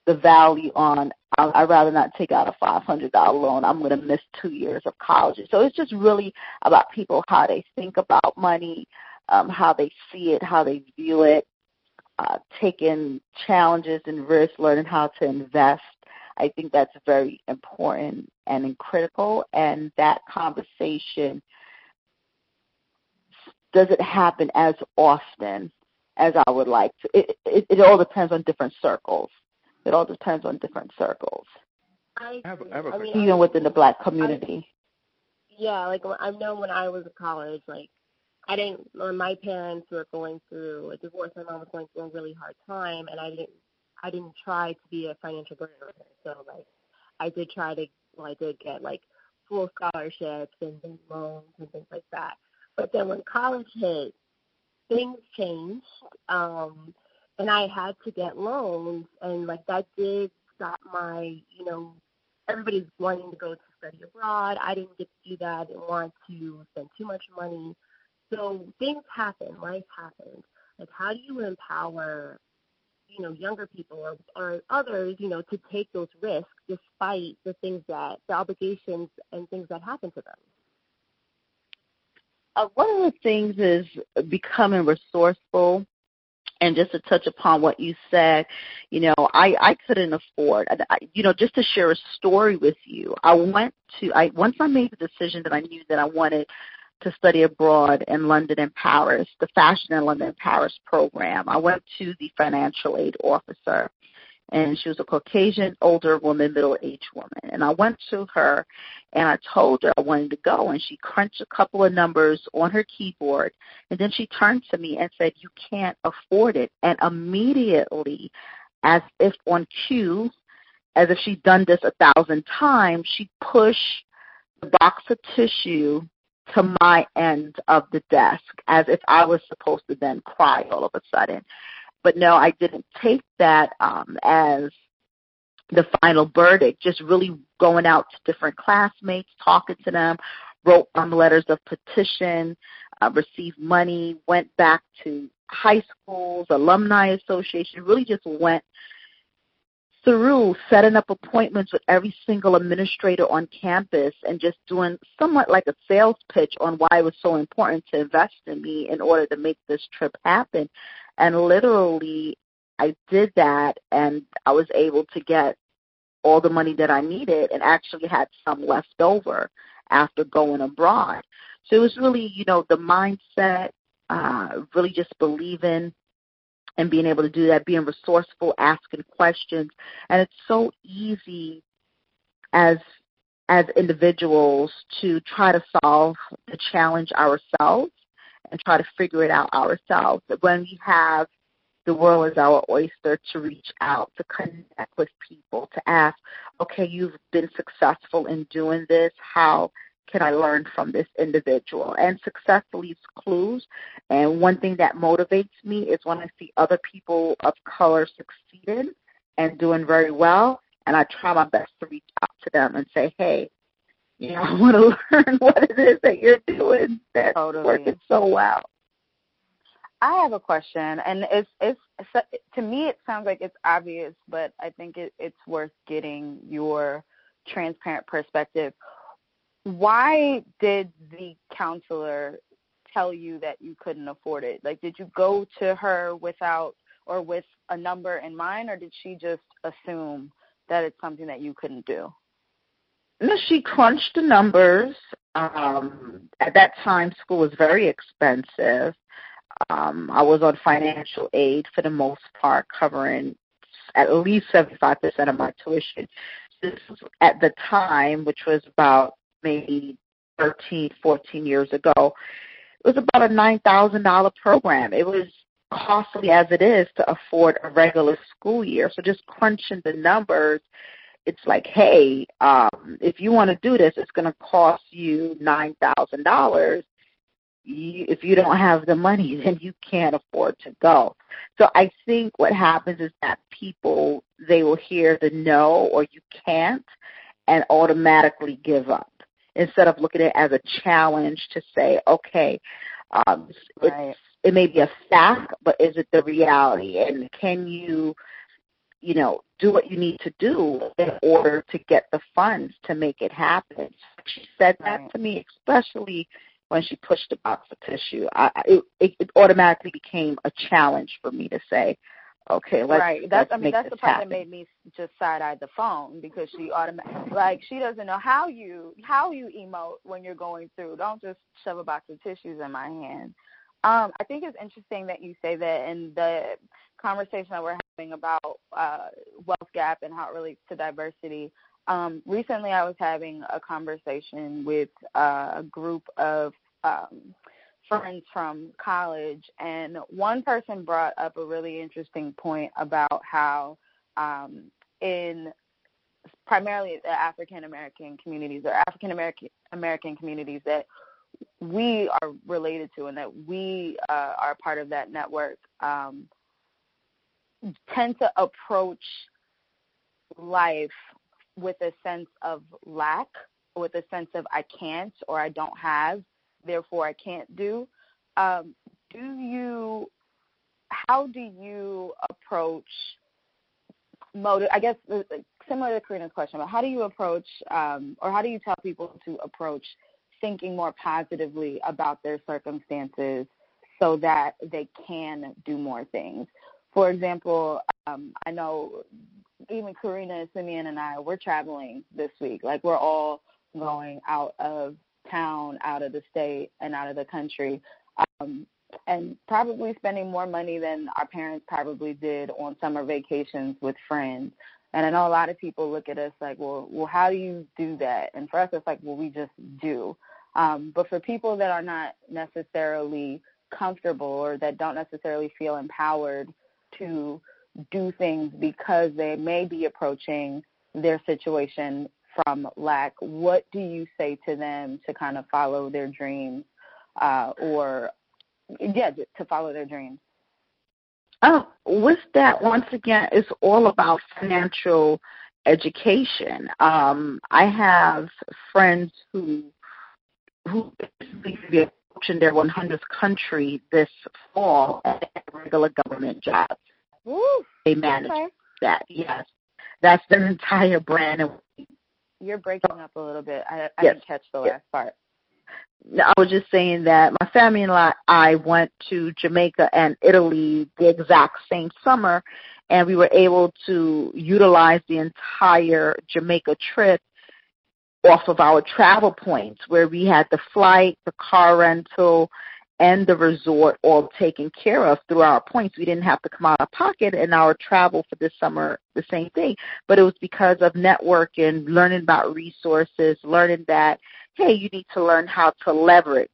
the value on I'd rather not take out a five hundred dollar loan. I'm going to miss two years of college. So it's just really about people how they think about money, um, how they see it, how they view it, uh, taking challenges and risks, learning how to invest. I think that's very important and critical, and that conversation doesn't happen as often as I would like to. It, it, it all depends on different circles. It all depends on different circles. I, I have, I have a I mean, Even within the black community. yeah, like I know when I was in college, like I didn't. When my parents were going through a divorce, my mom was going through a really hard time, and I didn't. I didn't try to be a financial burden on her. So like, I did try to. Well, I did get like full scholarships and, and loans and things like that. But then when college hit, things changed, um, and I had to get loans, and like that did stop my, you know, everybody's wanting to go to study abroad. I didn't get to do that. I didn't want to spend too much money. So things happen. Life happens. Like, how do you empower, you know, younger people or, or others, you know, to take those risks despite the things that, the obligations and things that happen to them? Uh, one of the things is becoming resourceful. And just to touch upon what you said, you know, I I couldn't afford, I, you know, just to share a story with you. I went to, I once I made the decision that I knew that I wanted to study abroad in London and Paris, the Fashion in London and Paris program. I went to the financial aid officer, and she was a Caucasian, older woman, middle-aged woman. And I went to her, and I told her I wanted to go, and she crunched a couple of numbers on her keyboard, and then she turned to me and said, "You can't afford it." And immediately, as if on cue, as if she'd done this a thousand times, she pushed the box of tissue to my end of the desk as if I was supposed to then cry all of a sudden. But no, I didn't take that um, as the final verdict, just really going out to different classmates, talking to them, wrote um, letters of petition, uh, received money, went back to high schools, alumni association, really just went through setting up appointments with every single administrator on campus and just doing somewhat like a sales pitch on why it was so important to invest in me in order to make this trip happen. And literally, I did that and I was able to get all the money that I needed and actually had some left over after going abroad. So it was really, you know, the mindset, uh, really just believing and being able to do that, being resourceful, asking questions. And it's so easy as as individuals to try to solve the challenge ourselves and try to figure it out ourselves. When we have the world is our oyster to reach out, to connect with people, to ask, okay, you've been successful in doing this. How can I learn from this individual? And success leaves clues. And one thing that motivates me is when I see other people of color succeeding and doing very well, and I try my best to reach out to them and say, hey, you know, I want to learn what it is that you're doing that's Totally. working so well. I have a question, and it's it's to me it sounds like it's obvious, but I think it, it's worth getting your transparent perspective. Why did the counselor tell you that you couldn't afford it? Like, did you go to her without or with a number in mind, or did she just assume that it's something that you couldn't do? No, she crunched the numbers. Um, at that time, school was very expensive. Um, I was on financial aid for the most part, covering at least 75% of my tuition. This was at the time, which was about maybe 13, 14 years ago. It was about a $9,000 program. It was costly as it is to afford a regular school year. So just crunching the numbers, it's like, hey, um, if you want to do this, it's going to cost you nine thousand dollars. If you don't have the money, then you can't afford to go. So I think what happens is that people they will hear the no or you can't, and automatically give up instead of looking at it as a challenge to say, okay, um, Right. it may be a fact, but is it the reality? And can you, you know, do what you need to do in order to get the funds to make it happen? She said that Right. to me, especially when she pushed the box of tissue. I, it, it, it automatically became a challenge for me to say, okay, let's, right. That's let's I mean that's the part happen. that made me just side eye the phone because she automatically like she doesn't know how you how you emote when you're going through. Don't just shove a box of tissues in my hand. Um, I think it's interesting that you say that and the conversation that we're having about uh, wealth gap and how it relates to diversity. Um, recently, I was having a conversation with uh, a group of um, friends from college, and one person brought up a really interesting point about how um, in primarily the African American communities or African American American communities that we are related to and that we uh, are part of that network um, tend to approach life with a sense of lack, with a sense of I can't or I don't have, therefore I can't do. Um, do you, how do you approach motive? I guess uh, similar to Karina's question, but how do you approach, um, or how do you tell people to approach thinking more positively about their circumstances so that they can do more things? For example, um, I know even Karina, Simeon, and I, we're traveling this week. Like we're all going out of town, out of the state, and out of the country, um, and probably spending more money than our parents probably did on summer vacations with friends. And I know a lot of people look at us like, well, well, how do you do that? And for us, it's like, well, we just do. Um, but for people that are not necessarily comfortable or that don't necessarily feel empowered to do things because they may be approaching their situation from lack, what do you say to them to kind of follow their dreams uh, or, yeah, to follow their dreams? Oh, with that, once again, it's all about financial education. Um, I have friends who who be approaching their 100th country this fall at regular government jobs. They manage okay. that. Yes, that's their entire brand. You're breaking up a little bit. I, I yes. didn't catch the last yes. part. I was just saying that my family and I, I went to Jamaica and Italy the exact same summer, and we were able to utilize the entire Jamaica trip off of our travel points, where we had the flight, the car rental, and the resort all taken care of through our points. We didn't have to come out of pocket and our travel for this summer the same thing. But it was because of networking, learning about resources, learning that, hey, you need to learn how to leverage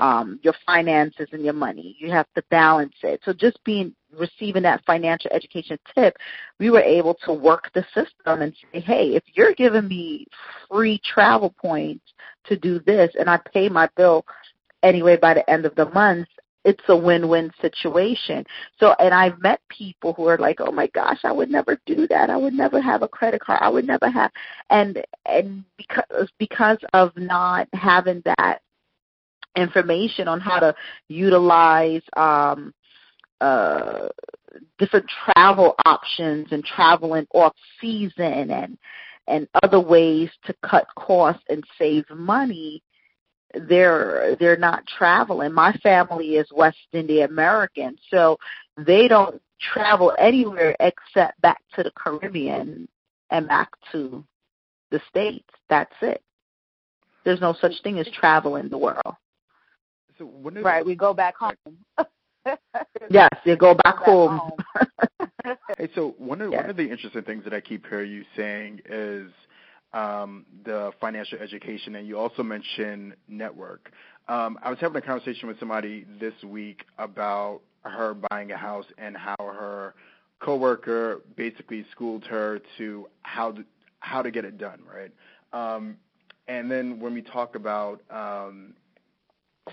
um, your finances and your money. You have to balance it. So just being receiving that financial education tip, we were able to work the system and say, hey, if you're giving me free travel points to do this and I pay my bill anyway by the end of the month it's a win-win situation. So, and I've met people who are like, "Oh my gosh, I would never do that. I would never have a credit card. I would never have," and and because because of not having that information on how to utilize um, uh, different travel options and traveling off season and and other ways to cut costs and save money they're they're not traveling. My family is West Indian American, so they don't travel anywhere except back to the Caribbean and back to the States. That's it. There's no such thing as traveling the world. So when is, right, we go back home. yes, you go back, go home. Back home. hey, so one of yes. one of the interesting things that I keep hearing you saying is um, the financial education, and you also mentioned network. Um, I was having a conversation with somebody this week about her buying a house and how her coworker basically schooled her to how to, how to get it done, right? Um, and then when we talk about um,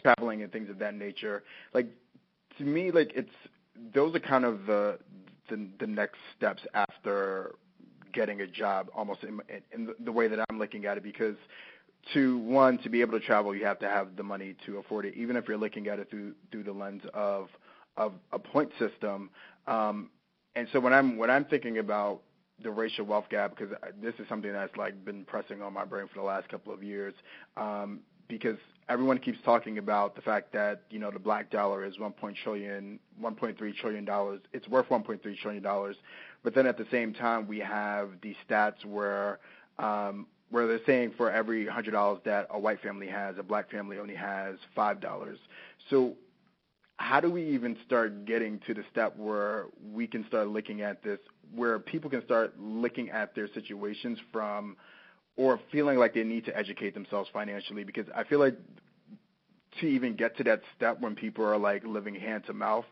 traveling and things of that nature, like to me, like it's those are kind of the the, the next steps after getting a job almost in, in the way that I'm looking at it because to one to be able to travel you have to have the money to afford it. Even if you're looking at it through through the lens of of a point system um and so when I'm when I'm thinking about the racial wealth gap because this is something that's like been pressing on my brain for the last couple of years um because everyone keeps talking about the fact that you know the black dollar is 1. trillion 1.3 trillion dollars it's worth 1.3 trillion dollars but then at the same time, we have these stats where um, where they're saying for every hundred dollars that a white family has, a black family only has five dollars. So how do we even start getting to the step where we can start looking at this, where people can start looking at their situations from, or feeling like they need to educate themselves financially? Because I feel like to even get to that step when people are like living hand to mouth,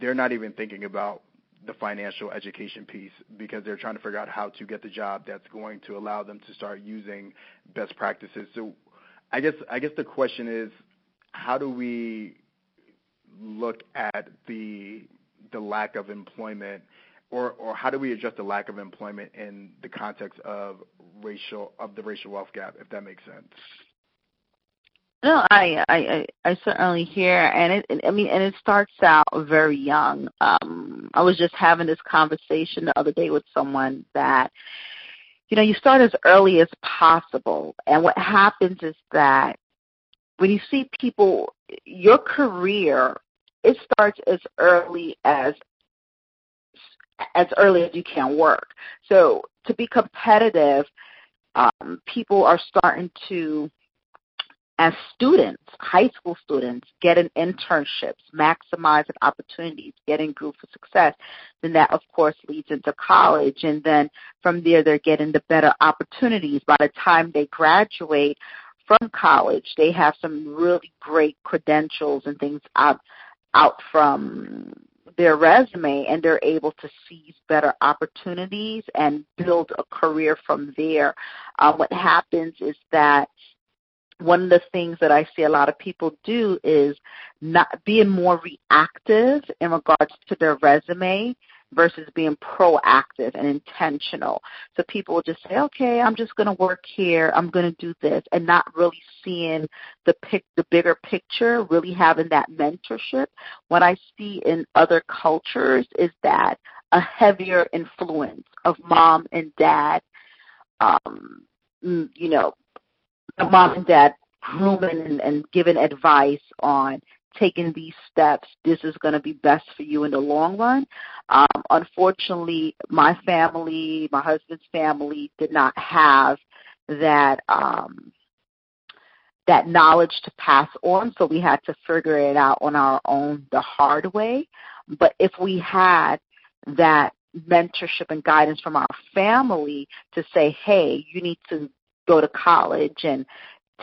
they're not even thinking about the financial education piece because they're trying to figure out how to get the job that's going to allow them to start using best practices. So I guess I guess the question is how do we look at the the lack of employment or or how do we address the lack of employment in the context of racial of the racial wealth gap if that makes sense no, I, I, I certainly hear, and it, I mean, and it starts out very young. Um, I was just having this conversation the other day with someone that, you know, you start as early as possible, and what happens is that when you see people, your career it starts as early as as early as you can work. So to be competitive, um, people are starting to, as students, high school students, getting internships, maximizing opportunities, getting group for success. Then that, of course, leads into college, and then from there, they're getting the better opportunities. By the time they graduate from college, they have some really great credentials and things out out from their resume and they're able to seize better opportunities and build a career from there. Um, what happens is that one of the things that I see a lot of people do is not being more reactive in regards to their resume versus being proactive and intentional. So people will just say, okay, I'm just going to work here. I'm going to do this and not really seeing the pic, the bigger picture, really having that mentorship. What I see in other cultures is that a heavier influence of mom and dad, um, you know, mom and dad grooming and, and giving advice on taking these steps, this is going to be best for you in the long run. Um, unfortunately, my family, my husband's family, did not have that um, that knowledge to pass on, so we had to figure it out on our own the hard way. But if we had that mentorship and guidance from our family to say, hey, you need to go to college and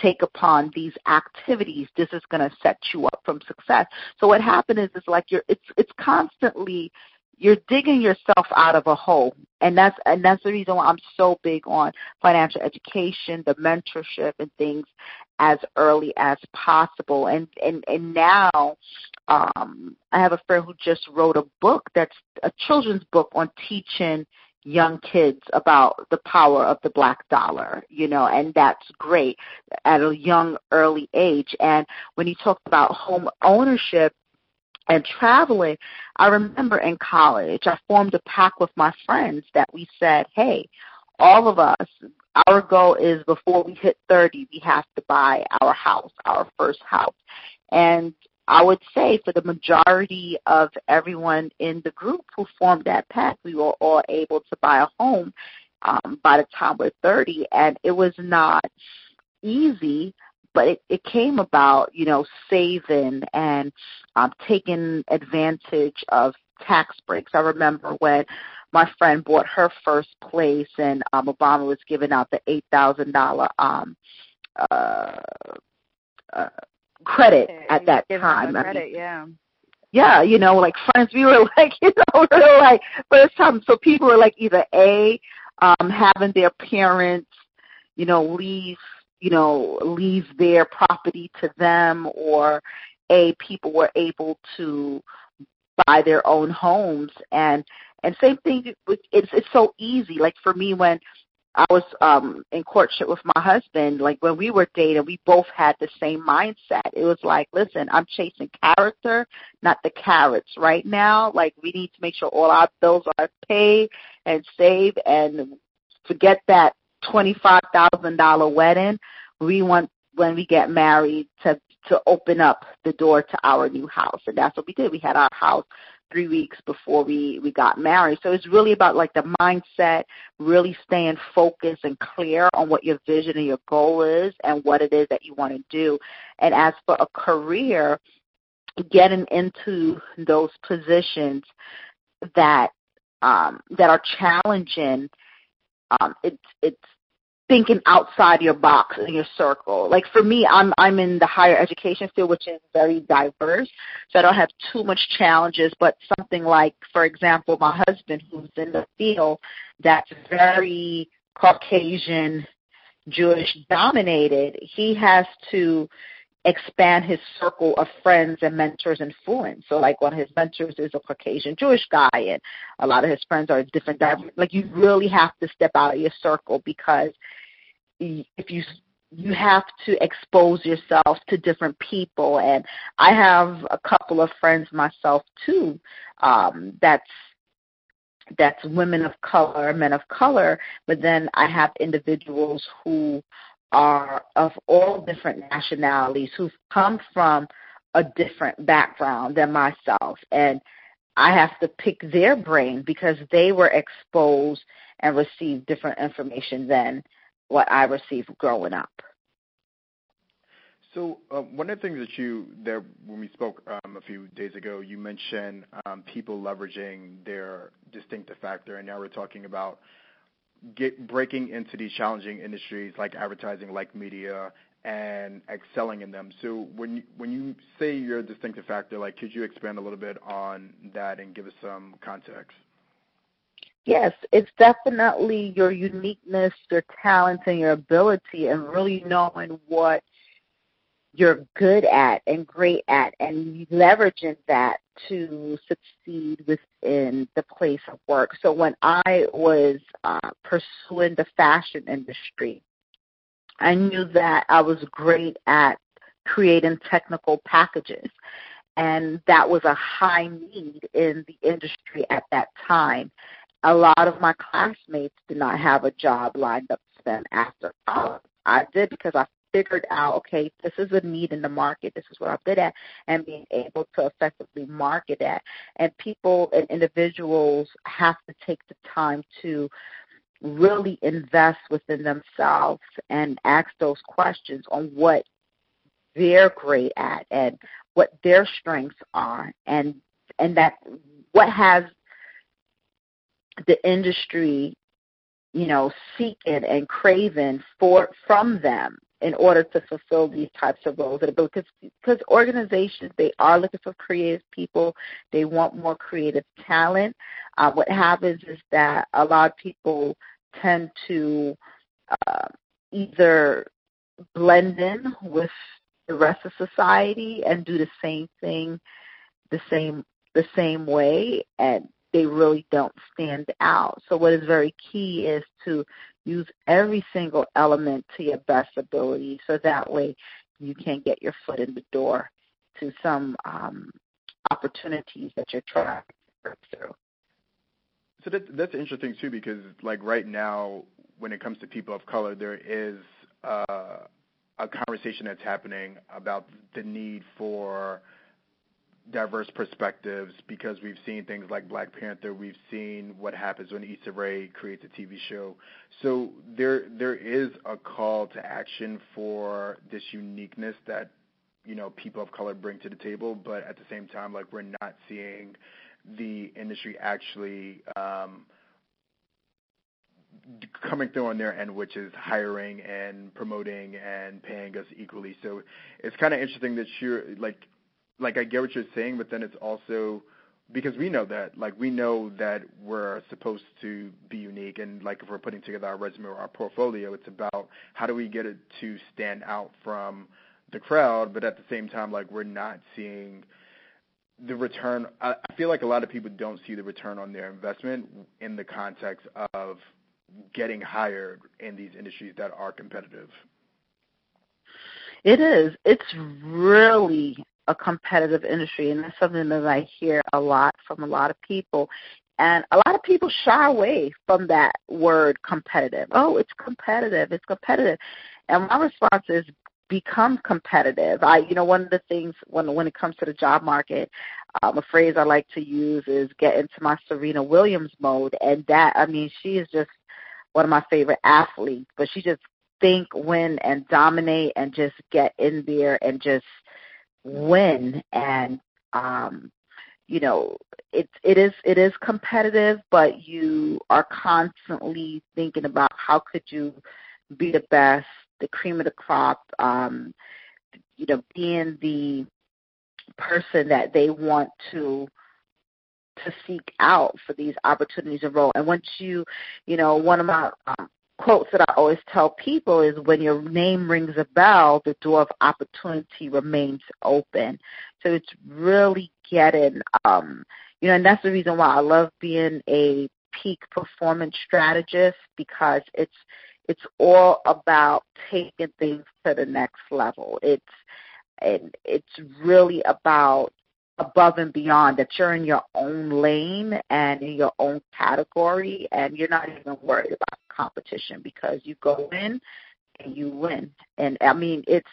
take upon these activities this is going to set you up from success. So what happened is it's like you're it's it's constantly you're digging yourself out of a hole. And that's and that's the reason why i'm so big on financial education the mentorship and things as early as possible. And and and now um i have a friend who just wrote a book that's a children's book on teaching young kids about the power of the black dollar, you know, and that's great at a young, early age. And when you talk about home ownership, and traveling, I remember in college, I formed a pact with my friends that we said, hey, all of us, our goal is before we hit 30, we have to buy our house, our first house. And I would say for the majority of everyone in the group who formed that pact, we were all able to buy a home um, by the time we're 30, and it was not easy, but it, it came about, you know, saving and um, taking advantage of tax breaks. I remember when my friend bought her first place, and um, Obama was giving out the eight thousand um, uh, uh, credit at that time. Credit, I mean, yeah. Yeah, you know, like friends, we were like, you know, we were like first time. So people were like either a um having their parents, you know, leave, you know, leave their property to them, or a people were able to buy their own homes and and same thing it's it's so easy like for me when I was um in courtship with my husband. Like when we were dating, we both had the same mindset. It was like, listen, I'm chasing character, not the carrots right now. Like we need to make sure all our bills are paid and saved and forget that twenty five thousand dollar wedding. We want when we get married to to open up the door to our new house. And that's what we did. We had our house three weeks before we we got married. So it's really about like the mindset, really staying focused and clear on what your vision and your goal is and what it is that you want to do. And as for a career, getting into those positions that um, that are challenging. Um, it's it's thinking outside your box in your circle. Like for me, I'm I'm in the higher education field, which is very diverse, so I don't have too much challenges. But something like, for example, my husband, who's in the field that's very Caucasian, Jewish dominated, he has to expand his circle of friends and mentors and influence. So like one of his mentors is a Caucasian Jewish guy and a lot of his friends are different like you really have to step out of your circle because if you you have to expose yourself to different people and I have a couple of friends myself too um that's that's women of color, men of color, but then I have individuals who are of all different nationalities who've come from a different background than myself. And I have to pick their brain because they were exposed and received different information than what I received growing up. So uh, one of the things that you there when we spoke um, a few days ago, you mentioned um, people leveraging their distinctive factor, and now we're talking about get breaking into these challenging industries like advertising, like media, and excelling in them. So when you, when you say your distinctive factor, like could you expand a little bit on that and give us some context? Yes, it's definitely your uniqueness, your talent, and your ability, and really knowing what you're good at and great at, and leveraging that to succeed within the place of work. So when I was uh, pursuing the fashion industry, I knew that I was great at creating technical packages. And that was a high need in the industry at that time. A lot of my classmates did not have a job lined up for them after college. I did because I figured out, okay, this is a need in the market, this is what I'm good at, and being able to effectively market that. And people and individuals have to take the time to really invest within themselves and ask those questions on what they're great at and what their strengths are and and that what has the industry you know seeking and craving for from them in order to fulfill these types of roles because because organizations they are looking for creative people they want more creative talent uh, what happens is that a lot of people tend to uh, either blend in with the rest of society and do the same thing the same the same way and they really don't stand out. So what is very key is to use every single element to your best ability so that way you can get your foot in the door to some um, opportunities that you're trying to work through. So that, that's interesting too because like right now when it comes to people of color there is uh, a conversation that's happening about the need for diverse perspectives because we've seen things like Black Panther, we've seen what happens when Issa Rae creates a TV show. So there there is a call to action for this uniqueness that you know people of color bring to the table, but at the same time, like we're not seeing the industry actually um, coming through on their end, which is hiring and promoting and paying us equally. So it's kind of interesting that you're like like I get what you're saying, but then it's also because we know that, like we know that we're supposed to be unique, and like if we're putting together our resume or our portfolio, it's about how do we get it to stand out from the crowd, but at the same time, like we're not seeing the return. I, I feel like a lot of people don't see the return on their investment in the context of getting hired in these industries that are competitive. It is. It's really a competitive industry, and that's something that I hear a lot from a lot of people. And a lot of people shy away from that word competitive. Oh, it's competitive. It's competitive. And my response is become competitive. I, you know, one of the things when when it comes to the job market, um, a phrase I like to use is get into my Serena Williams mode. And that, I mean, she is just one of my favorite athletes. But she just think, win, and dominate, and just get in there and just win and um, you know, it it is it is competitive, but you are constantly thinking about how could you be the best, the cream of the crop, um, you know, being the person that they want to to seek out for these opportunities of role. And once you, you know, one of my um, quotes that I always tell people is when your name rings a bell, the door of opportunity remains open. So it's really getting, um, you know, and that's the reason why I love being a peak performance strategist because it's it's all about taking things to the next level. It's and it's really about above and beyond that you're in your own lane and in your own category and you're not even worried about competition because you go in and you win. And I mean it's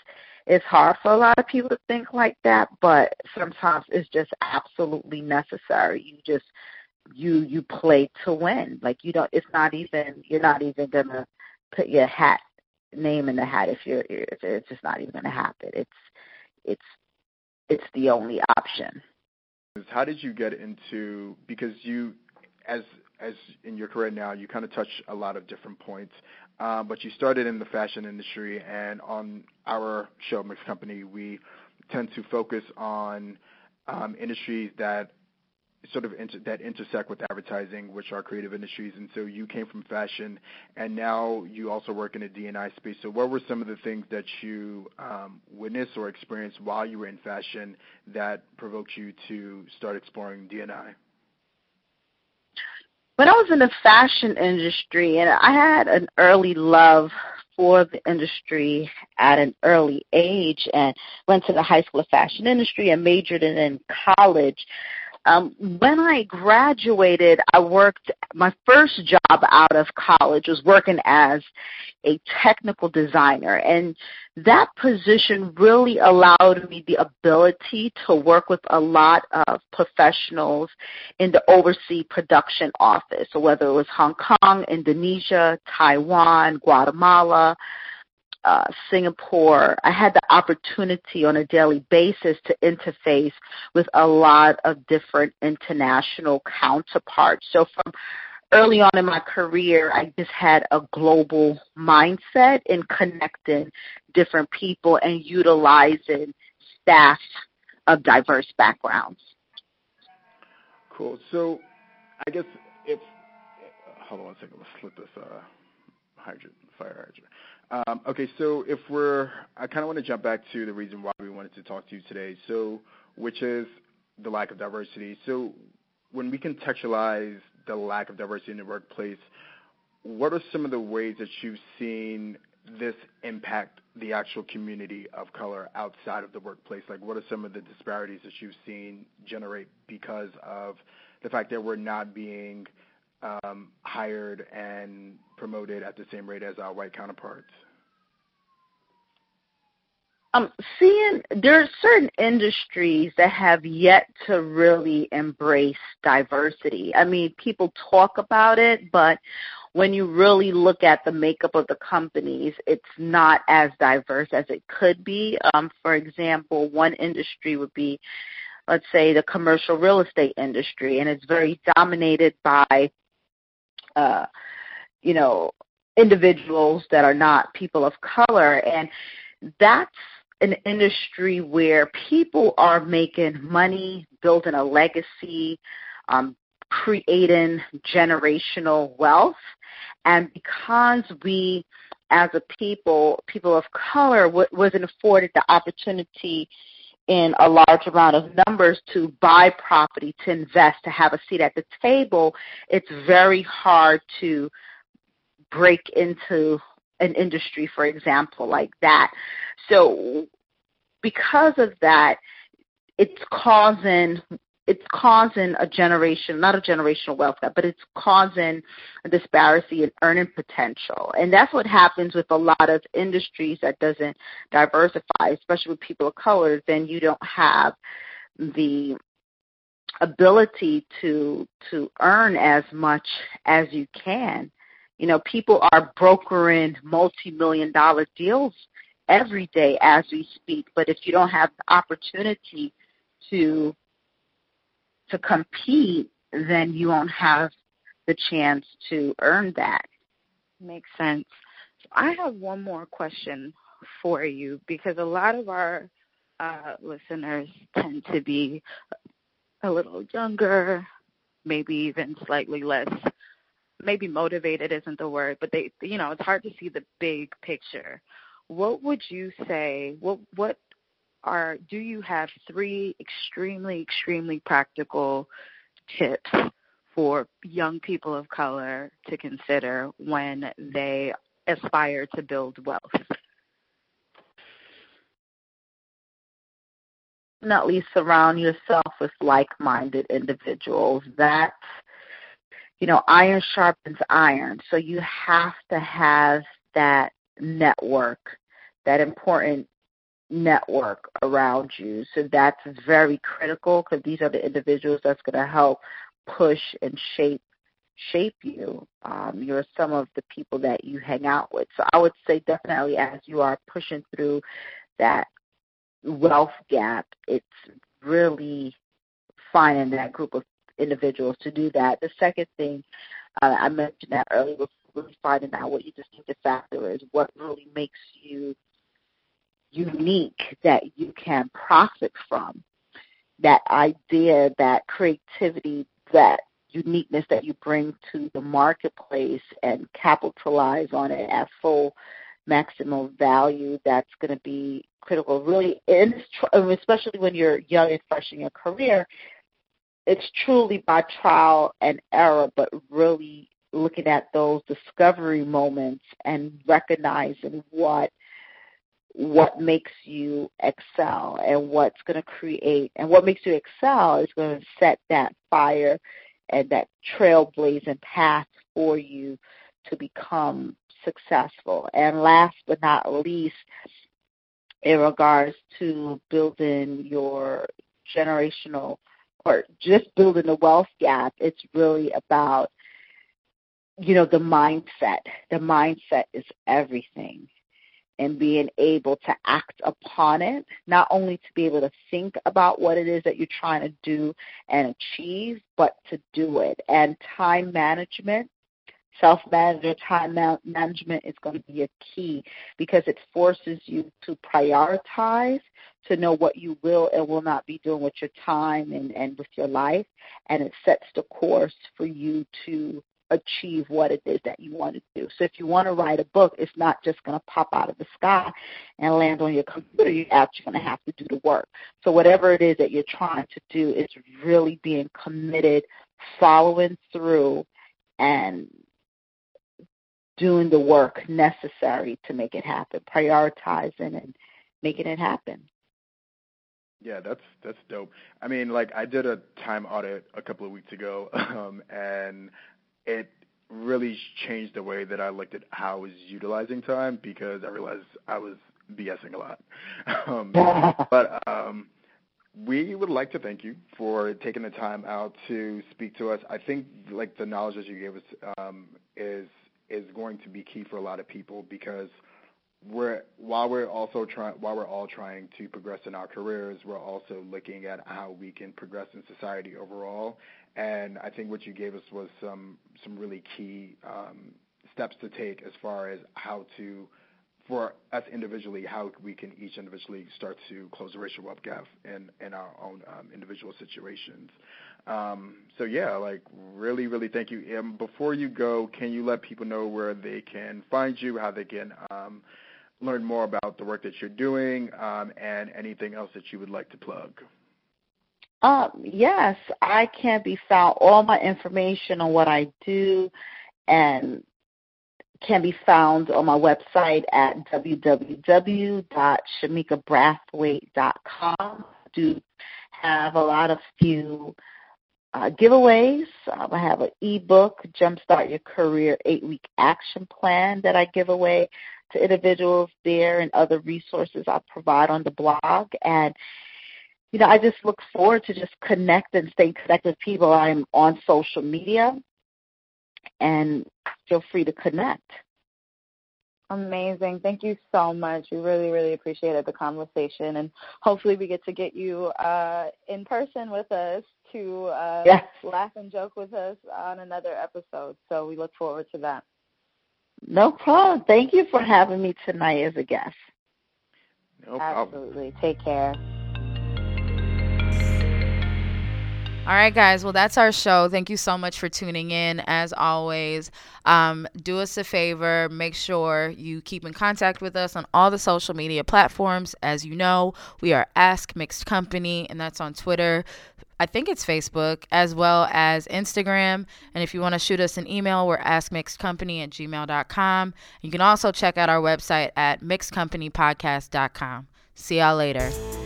it's hard for a lot of people to think like that, but sometimes it's just absolutely necessary. You just you you play to win. Like you don't it's not even you're not even gonna put your hat name in the hat if you're it's just not even gonna happen. It's it's it's the only option. How did you get into because you as as in your career now you kind of touch a lot of different points, um, but you started in the fashion industry and on our show Mixed Company we tend to focus on um, industries that sort of inter- that intersect with advertising, which are creative industries. And so you came from fashion, and now you also work in a D&I space. So what were some of the things that you um, witnessed or experienced while you were in fashion that provoked you to start exploring D&I? When I was in the fashion industry, and I had an early love for the industry at an early age and went to the high school of fashion industry and majored in, in college. Um, when I graduated, I worked, my first job out of college was working as a technical designer. And that position really allowed me the ability to work with a lot of professionals in the overseas production office. So whether it was Hong Kong, Indonesia, Taiwan, Guatemala, uh, Singapore, I had the opportunity on a daily basis to interface with a lot of different international counterparts. So from early on in my career, I just had a global mindset in connecting different people and utilizing staff of diverse backgrounds. Cool. So I guess if, hold on a second, let's flip this uh, hydrant, fire hydrant. Um, okay, so if we're, I kind of want to jump back to the reason why we wanted to talk to you today, so which is the lack of diversity. So when we contextualize the lack of diversity in the workplace, what are some of the ways that you've seen this impact the actual community of color outside of the workplace? Like, what are some of the disparities that you've seen generate because of the fact that we're not being um, hired and promoted at the same rate as our white counterparts? Um, seeing there are certain industries that have yet to really embrace diversity. I mean, people talk about it, but when you really look at the makeup of the companies, it's not as diverse as it could be. Um, for example, one industry would be, let's say, the commercial real estate industry, and it's very dominated by uh, you know, individuals that are not people of color. And that's an industry where people are making money, building a legacy, um, creating generational wealth. And because we, as a people, people of color, w- wasn't afforded the opportunity in a large amount of numbers to buy property, to invest, to have a seat at the table, it's very hard to break into an industry, for example, like that. So because of that, it's causing it's causing a generation, not a generational wealth gap, but it's causing a disparity in earning potential. And that's what happens with a lot of industries that doesn't diversify, especially with people of color, then you don't have the ability to to earn as much as you can. You know, people are brokering multi-million dollar deals every day as we speak, but if you don't have the opportunity to to compete, then you won't have the chance to earn that. Makes sense. So I have one more question for you because a lot of our uh, listeners tend to be a little younger, maybe even slightly less maybe motivated isn't the word, but they you know, it's hard to see the big picture. What would you say what what are do you have three extremely extremely practical tips for young people of color to consider when they aspire to build wealth? Definitely surround yourself with like minded individuals. That's, you know, iron sharpens iron. So you have to have that network, that important network around you. So that's very critical because these are the individuals that's going to help push and shape shape you. Um, you're some of the people that you hang out with. So I would say definitely as you are pushing through that wealth gap, it's really finding that group of individuals to do that. The second thing uh, I mentioned that earlier was really finding out what your distinctive factor is, what really makes you unique that you can profit from. That idea, that creativity, that uniqueness that you bring to the marketplace and capitalize on it at full maximum value that's going to be critical really and um, especially when you're young and fresh in your career it's truly by trial and error but really looking at those discovery moments and recognizing what what makes you excel and what's going to create and what makes you excel is going to set that fire and that trailblazing path for you to become successful. And last but not least, in regards to building your generational or just building the wealth gap, it's really about you know the mindset. The mindset is everything and being able to act upon it, not only to be able to think about what it is that you're trying to do and achieve, but to do it. And time management, self management, time management is going to be a key because it forces you to prioritize, to know what you will and will not be doing with your time and, and with your life. And it sets the course for you to achieve what it is that you want to do. So if you want to write a book, it's not just going to pop out of the sky and land on your computer. You're actually going to have to do the work. So whatever it is that you're trying to do, it's really being committed, following through, and doing the work necessary to make it happen, prioritizing and making it happen. Yeah, that's that's dope. I mean, like I did a time audit a couple of weeks ago, um, and it really changed the way that I looked at how I was utilizing time because I realized I was BSing a lot. um, but um, we would like to thank you for taking the time out to speak to us. I think like the knowledge that you gave us um, is is going to be key for a lot of people because we're while we're also trying while we're all trying to progress in our careers, we're also looking at how we can progress in society overall. And I think what you gave us was some some really key um, steps to take as far as how to for us individually, how we can each individually start to close the racial wealth gap in in our own um, individual situations. Um, so yeah, like really, really thank you. And before you go, can you let people know where they can find you, how they can um, learn more about the work that you're doing, um, and anything else that you would like to plug? Um, yes, I can be found. All my information on what I do and can be found on my website at www.shamikabrathwaite.com. I Do have a lot of few uh, giveaways. Um, I have an ebook, Jumpstart Your Career Eight Week Action Plan, that I give away to individuals there, and other resources I provide on the blog. And you know, I just look forward to just connect and stay connected with people. I'm on social media, and feel free to connect. Amazing. Thank you so much. We really, really appreciated the conversation, and hopefully we get to get you uh, in person with us to uh, Yeah. laugh and joke with us on another episode. So we look forward to that. No problem. Thank you for having me tonight as a guest. No problem. Absolutely. Take care. All right, guys. Well, that's our show. Thank you so much for tuning in. As always, um, do us a favor. Make sure you keep in contact with us on all the social media platforms. As you know, we are Ask Mixed Company, and that's on Twitter. I think it's Facebook as well as Instagram. And if you want to shoot us an email, we're askmixedcompany at gmail.com. You can also check out our website at mixedcompanypodcast.com. See y'all later.